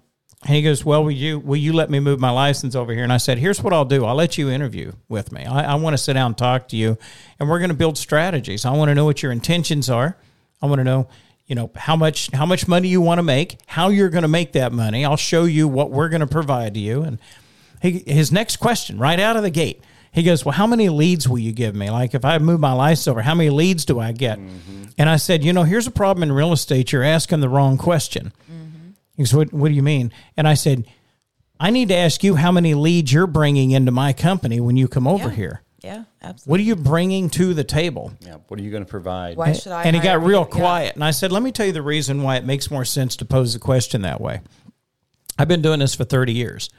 and he goes, "Well, will you will you let me move my license over here?" And I said, "Here's what I'll do. I'll let you interview with me. I, I want to sit down and talk to you, and we're going to build strategies. I want to know what your intentions are. I want to know, you know, how much how much money you want to make, how you're going to make that money. I'll show you what we're going to provide to you." And he, his next question, right out of the gate, he goes, "Well, how many leads will you give me? Like, if I move my license over, how many leads do I get?" Mm-hmm. And I said, "You know, here's a problem in real estate. You're asking the wrong question." Mm-hmm. He goes, what, what do you mean? And I said, I need to ask you how many leads you're bringing into my company when you come over Yeah. here. Yeah. Absolutely. What are you bringing to the table? Yeah. What are you going to provide? Why should I? and he got real you? Yeah. quiet. And I said, let me tell you the reason why it makes more sense to pose the question that way. I've been doing this for 30 years.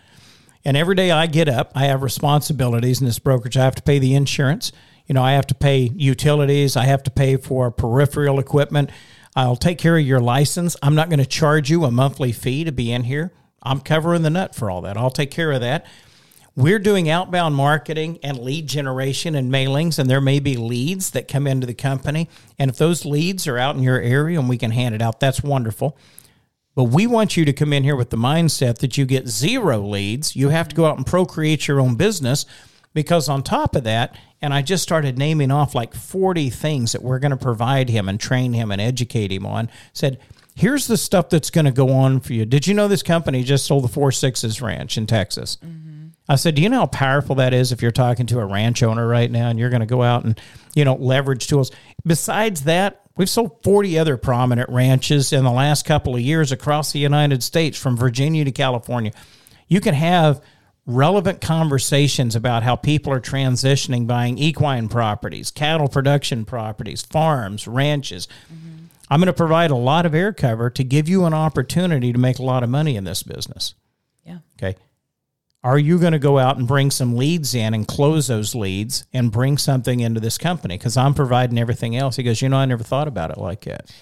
And every day I get up, I have responsibilities in this brokerage. I have to pay the insurance. You know, I have to pay utilities. I have to pay for peripheral equipment. I'll take care of your license. I'm not going to charge you a monthly fee to be in here. I'm covering the nut for all that. I'll take care of that. We're doing outbound marketing and lead generation and mailings, and there may be leads that come into the company. And if those leads are out in your area and we can hand it out, that's wonderful. But we want you to come in here with the mindset that you get zero leads. You have to go out and procreate your own business because, on top of that, and I just started naming off like 40 things that we're going to provide him and train him and educate him on. Said, here's the stuff that's going to go on for you. Did you know this company just sold the Four Sixes Ranch in Texas? Mm-hmm. I said, Do you know how powerful that is if you're talking to a ranch owner right now and you're going to go out and, you know, leverage tools? Besides that, we've sold 40 other prominent ranches in the last couple of years across the United States, from Virginia to California. You can have relevant conversations about how people are transitioning buying equine properties, cattle production properties, farms, ranches. Mm-hmm. I'm going to provide a lot of air cover to give you an opportunity to make a lot of money in this business. Yeah. Okay. Are you going to go out and bring some leads in and close those leads and bring something into this company? Because I'm providing everything else. He goes, You know, I never thought about it like that.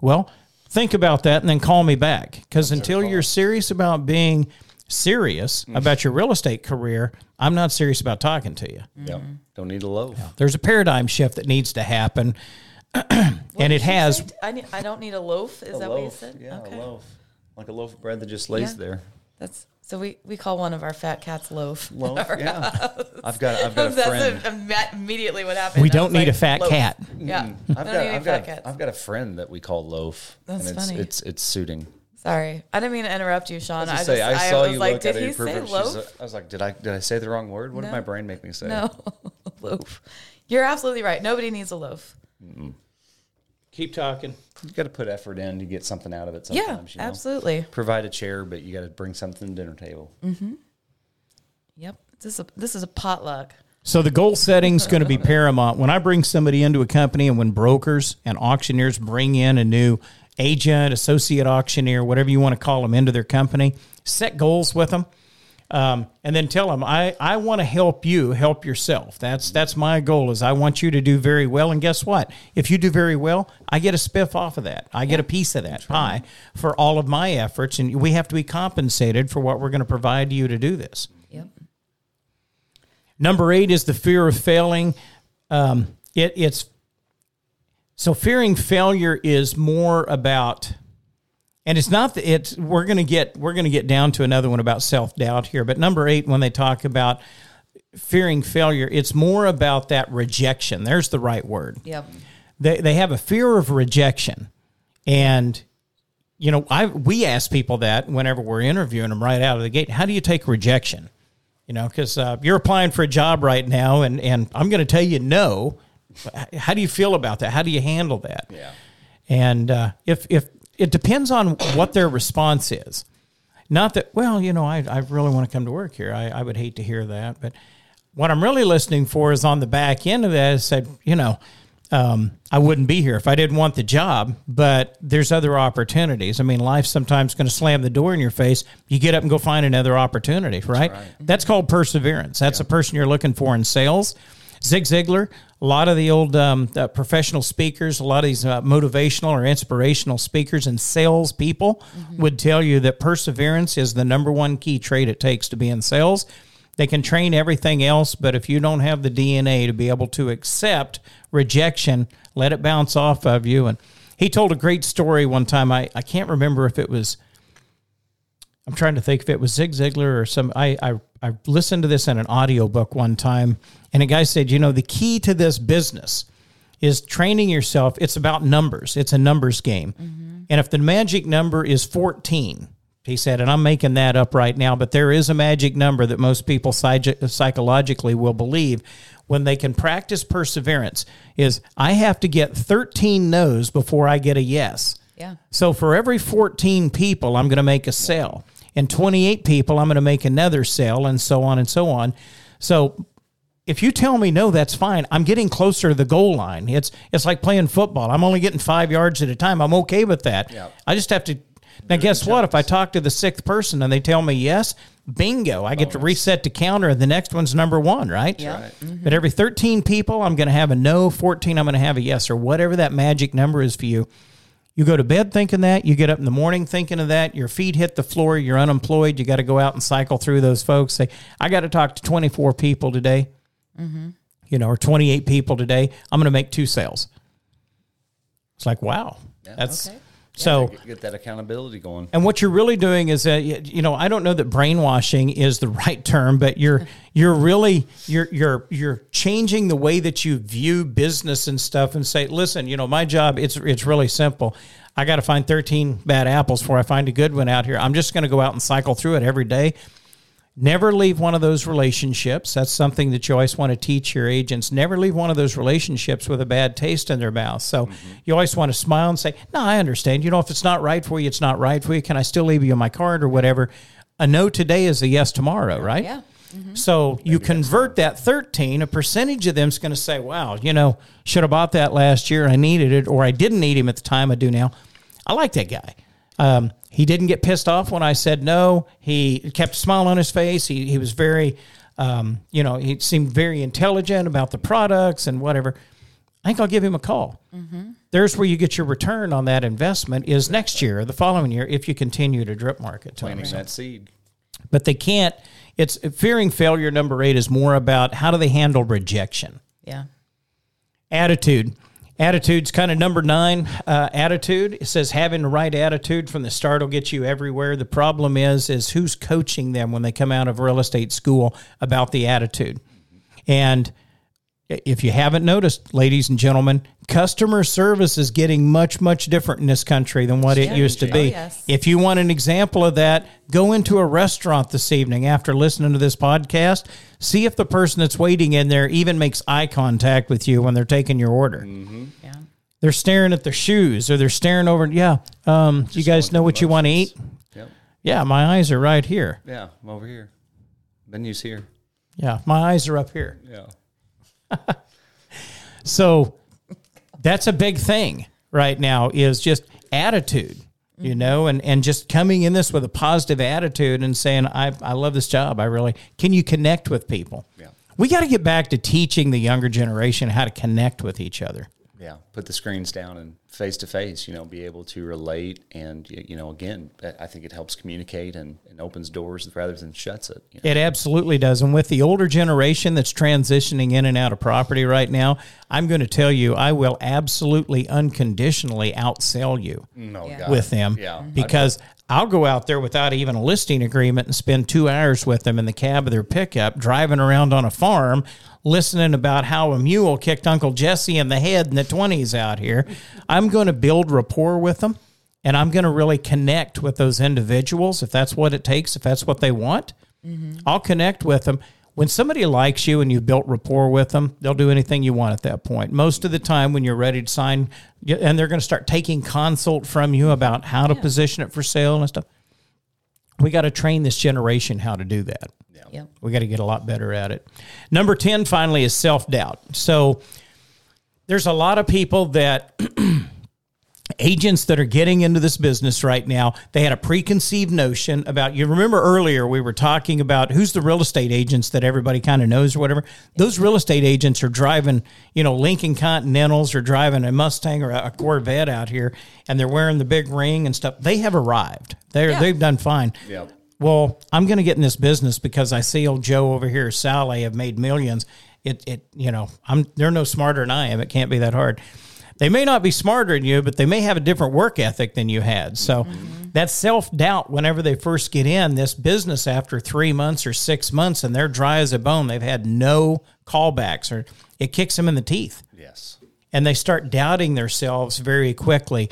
Well, think about that and then call me back. Because until you're serious about being serious mm-hmm. about your real estate career, I'm not serious about talking to you. Yep. Mm-hmm. Don't need a loaf. There's a paradigm shift that needs to happen. and it has. I, need, I don't need a loaf. Is A that what you said? Yeah, okay. a loaf. Like a loaf of bread that just lays Yeah. there. That's so we, we call one of our fat cats loaf. Loaf. Yeah. I've got I've got a That's friend. imme- immediately what happened. We don't need like, a fat loaf. cat. Yeah. I've got, don't need any I've, fat got cats. I've got a friend that we call Loaf. That's and it's, funny. It's it's suiting. Sorry, I didn't mean to interrupt you, Sean. I, I, was just I saw was you like, look did at he say loaf? She's- I was like, did I did I say the wrong word? What did my brain make me say? No, loaf. You're absolutely right. Nobody needs a loaf. Keep talking. You got to put effort in to get something out of it. Yeah, you know? absolutely. Provide a chair, but you got to bring something to the dinner table. Mm-hmm. Yep. This is a, this is a potluck. So the goal setting is going to be paramount. When I bring somebody into a company and when brokers and auctioneers bring in a new agent, associate auctioneer, whatever you want to call them, into their company. Set goals with them. Um, and then tell them I, I want to help you help yourself. That's that's my goal is I want you to do very well. And guess what? If you do very well, I get a spiff off of that. I get a piece of that pie for all of my efforts, and we have to be compensated for what we're going to provide you to do this. Yep. Number eight is the fear of failing. Um, it, it's so fearing failure is more about, and it's not that it's we're gonna get we're gonna get down to another one about self doubt here. But number eight, when they talk about fearing failure, it's more about that rejection. There's the right word. Yep. They they have a fear of rejection, and you know I we ask people that whenever we're interviewing them right out of the gate. How do you take rejection? You know, because uh, you're applying for a job right now, and and I'm going to tell you no. How do you feel about that? How do you handle that? Yeah. And uh, if if it depends on what their response is, not that well, you know, I I really want to come to work here. I I would hate to hear that, but what I'm really listening for is on the back end of that. Is said, you know, um, I wouldn't be here if I didn't want the job, but there's other opportunities. I mean, life's sometimes going to slam the door in your face. You get up and go find another opportunity, right? That's called perseverance. That's the person you're looking for in sales. Zig Ziglar, a lot of the old um, uh, professional speakers, a lot of these uh, motivational or inspirational speakers and sales people would tell you that perseverance is the number one key trait it takes to be in sales. They can train everything else, but if you don't have the DNA to be able to accept rejection, let it bounce off of you. And he told a great story one time. I, I can't remember if it was I'm trying to think if it was Zig Ziglar or some. I, I I listened to this in an audiobook one time, and a guy said, you know, the key to this business is training yourself. It's about numbers. It's a numbers game, mm-hmm. and if the magic number is 14, he said, and I'm making that up right now, but there is a magic number that most people psychologically will believe when they can practice perseverance. Is I have to get 13 no's before I get a yes. Yeah. So for every 14 people, I'm going to make a sale. And 28 people, I'm going to make another sale, and so on and so on. So if you tell me no, that's fine. I'm getting closer to the goal line. It's it's like playing football. I'm only getting five yards at a time. I'm okay with that. Yeah. I just have to. Now, guess what? If I talk to the sixth person and they tell me yes, bingo, I get to reset the counter, and the next one's number one, right? Yeah. But every 13 people, I'm going to have a no. 14, I'm going to have a yes, or whatever that magic number is for you. You go to bed thinking that. You get up in the morning thinking of that. Your feet hit the floor. You're unemployed. You got to go out and cycle through those folks. Say, I got to talk to 24 people today, mm-hmm. you know, or 28 people today. I'm going to make two sales. It's like, wow. That's Okay. So. Get, get that accountability going. And what you're really doing is that you know I don't know that brainwashing is the right term, but you're you're really you're you're you're changing the way that you view business and stuff, and say, listen, you know, my job it's it's really simple. I got to find 13 bad apples before I find a good one out here. I'm just going to go out and cycle through it every day. Never leave one of those relationships. That's something that you always want to teach your agents. Never leave one of those relationships with a bad taste in their mouth. So you always want to smile and say, No, I understand. You know, if it's not right for you, it's not right for you. Can I still leave you my card or whatever? A no today is a yes tomorrow, right? Yeah. So you convert that 13, a percentage of them is going to say, wow, you know, should have bought that last year. I needed it, or I didn't need him at the time. I do now. I like that guy. Um, he didn't get pissed off when I said no. He kept a smile on his face. He, he was very, um, you know, he seemed very intelligent about the products and whatever. I think I'll give him a call. There's where you get your return on that investment is next year or the following year if you continue to drip market. to 'em Planting that seed. but they can't. It's fearing failure. Number eight is more about how do they handle rejection, Yeah. attitude. Attitude's kind of number nine. Uh, attitude. It says having the right attitude from the start will get you everywhere. The problem is, is who's coaching them when they come out of real estate school about the attitude, and if you haven't noticed, ladies and gentlemen, customer service is getting much, much different in this country than what it Yeah. used to Oh, be. yes. If you want an example of that, go into a restaurant this evening after listening to this podcast. See if the person that's waiting in there even makes eye contact with you when they're taking your order. Yeah. They're staring at their shoes or they're staring over. Yeah, um, you guys know what you want to eat? Yep. Yeah, my eyes are right here. Yeah, I'm over here. Menu's here. Yeah, my eyes are up here. Yeah. So that's a big thing right now is just attitude, you know, and, and just coming in this with a positive attitude and saying, I, I love this job. I really, can you connect with people? Yeah. We got to get back to teaching the younger generation how to connect with each other. Yeah, put the screens down and face to face, you know, be able to relate. And, you know, again, I- I think it helps communicate and, and opens doors rather than shuts it. you know. It absolutely does. And with the older generation that's transitioning in and out of property right now, I'm going to tell you, I will absolutely unconditionally outsell you No, Yeah. With them Yeah. because I'll go out there without even a listing agreement and spend two hours with them in the cab of their pickup, driving around on a farm, listening about how a mule kicked Uncle Jesse in the head in the 20s out here. I'm going to build rapport with them and I'm going to really connect with those individuals if that's what it takes, if that's what they want. Mm-hmm. I'll connect with them. When somebody likes you and you've built rapport with them, they'll do anything you want at that point. Most of the time, when you're ready to sign, and they're going to start taking consult from you about how to position it for sale and stuff. We got to train this generation how to do that. Yep. We got to get a lot better at it. Number 10, finally, is self doubt. So there's a lot of people that agents that are getting into this business right now, they had a preconceived notion about you remember earlier we were talking about who's the real estate agents that everybody kind of knows or whatever. Those real estate agents are driving, you know, Lincoln Continentals or driving a Mustang or a Corvette out here and they're wearing the big ring and stuff. They have arrived. They're Yeah. they've done fine. Yep. Well, I'm going to get in this business because I see old Joe over here, Sally have made millions. It, it, you know, I'm they're no smarter than I am. It can't be that hard. They may not be smarter than you, but they may have a different work ethic than you had. So mm-hmm. that self doubt whenever they first get in this business after three months or six months and they're dry as a bone, they've had no callbacks or it kicks them in the teeth Yes. and they start doubting themselves very quickly.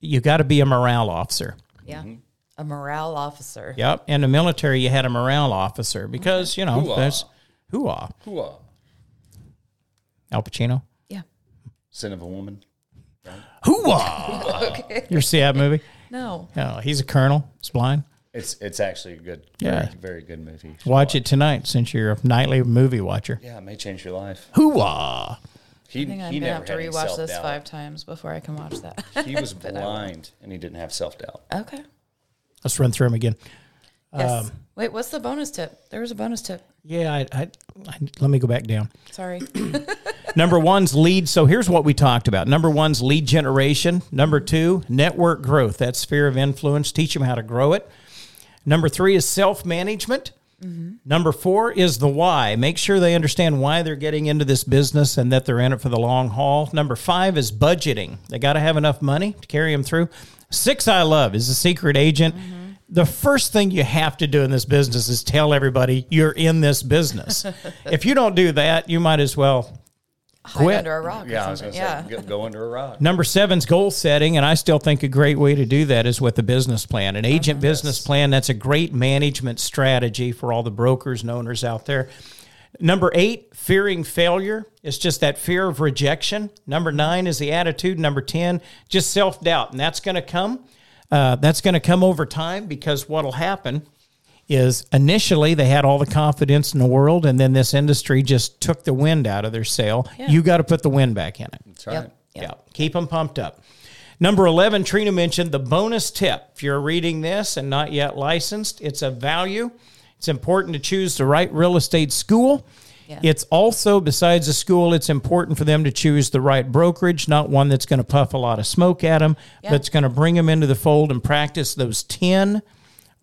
You got to be a morale officer. Yeah. Mm-hmm. A morale officer. Yep. In the military, you had a morale officer because, you know, Hoo-ah. there's hoo-ah. Hooah. Al Pacino. Yeah. Scent of a Woman. Hoo-ah. You ever see that movie? No. No, he's a colonel. He's blind. It's it's actually a good, Yeah. very, very good movie. You Watch it tonight since you're a nightly movie watcher. Yeah, it may change your life. Hoo-ah. He, I think I'm he gonna have to had any rewatch this self-doubt. five times before I can watch that. He was blind and he didn't have self doubt. okay. Let's run through them again. Yes. Um, Wait, what's the bonus tip? There was a bonus tip. Yeah, I, I, I, let me go back down. Sorry. Number one's lead. So here's what we talked about. Number one's lead generation. Number two, network growth. That sphere of influence. Teach them how to grow it. Number three is self management. Mm-hmm. Number four is the why. Make sure they understand why they're getting into this business and that they're in it for the long haul. Number five is budgeting. They got to have enough money to carry them through. Six, I love, is a secret agent. Mm-hmm. The first thing you have to do in this business is tell everybody you're in this business. if you don't do that, you might as well Hide Quit. under a rock. Yeah, or I was going to yeah. say, go, go under a rock. Number seven's goal setting, and I still think a great way to do that is with a business plan. An agent business plan, that's a great management strategy for all the brokers and owners out there. Number eight, fearing failure. It's just that fear of rejection. Number nine is the attitude. Number 10, just self doubt. And that's going to come. Uh, that's going to come over time because what'll happen is initially they had all the confidence in the world, and then this industry just took the wind out of their sail. You got to put the wind back in it. That's right. Yep. Yep. Yeah, keep them pumped up. Number 11, Trina mentioned the bonus tip. If you're reading this and not yet licensed, it's a value. It's important to choose the right real estate school. Yeah. It's also, besides the school, it's important for them to choose the right brokerage, not one that's going to puff a lot of smoke at them, that's going to bring them into the fold and practice those 10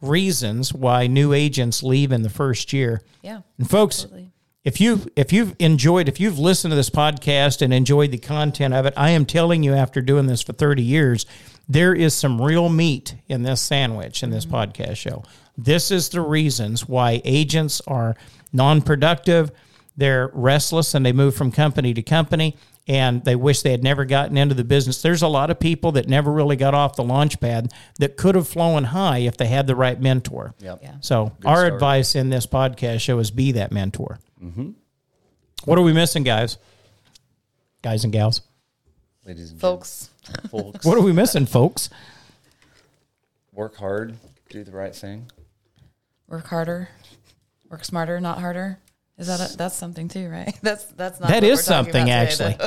reasons why new agents leave in the first year. Yeah. And folks, Absolutely. if you if you've enjoyed if you've listened to this podcast and enjoyed the content of it, I am telling you after doing this for 30 years, there is some real meat in this sandwich in this mm-hmm. podcast show. This is the reasons why agents are non-productive, they're restless and they move from company to company and they wish they had never gotten into the business. There's a lot of people that never really got off the launch pad that could have flown high if they had the right mentor. Yep. Yeah. So our start. advice in this podcast show is be that mentor. Mm-hmm. What are we missing, guys? Guys and gals. Ladies and Folks. folks, What are we missing, folks? work hard, do the right thing. Work harder. Work smarter, not harder. Is that a, that's something too, right? That's that's not That is something, today, actually.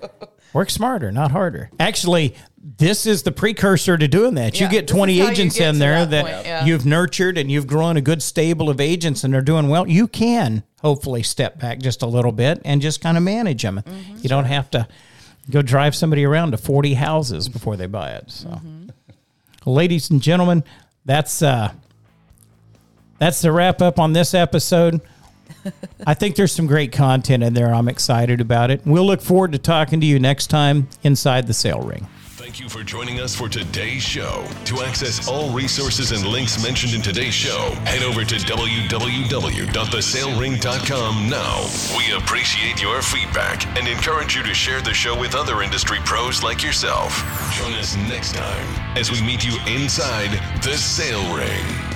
Work smarter, not harder. Actually, this is the precursor to doing that. Yeah, you get 20 agents get in there that that, point, yeah. you've nurtured and you've grown a good stable of agents and they're doing well. You can hopefully step back just a little bit and just kind of manage them. Mm-hmm. You don't have to go drive somebody around to 40 houses before they buy it. So, Mm-hmm. ladies and gentlemen, that's uh that's the wrap up on this episode. I think there's some great content in there. I'm excited about it. We'll look forward to talking to you next time inside the sale ring. Thank you for joining us for today's show. To access all resources and links mentioned in today's show, head over to www.thesalering.com now. We appreciate your feedback and encourage you to share the show with other industry pros like yourself. Join us next time as we meet you inside the sale ring.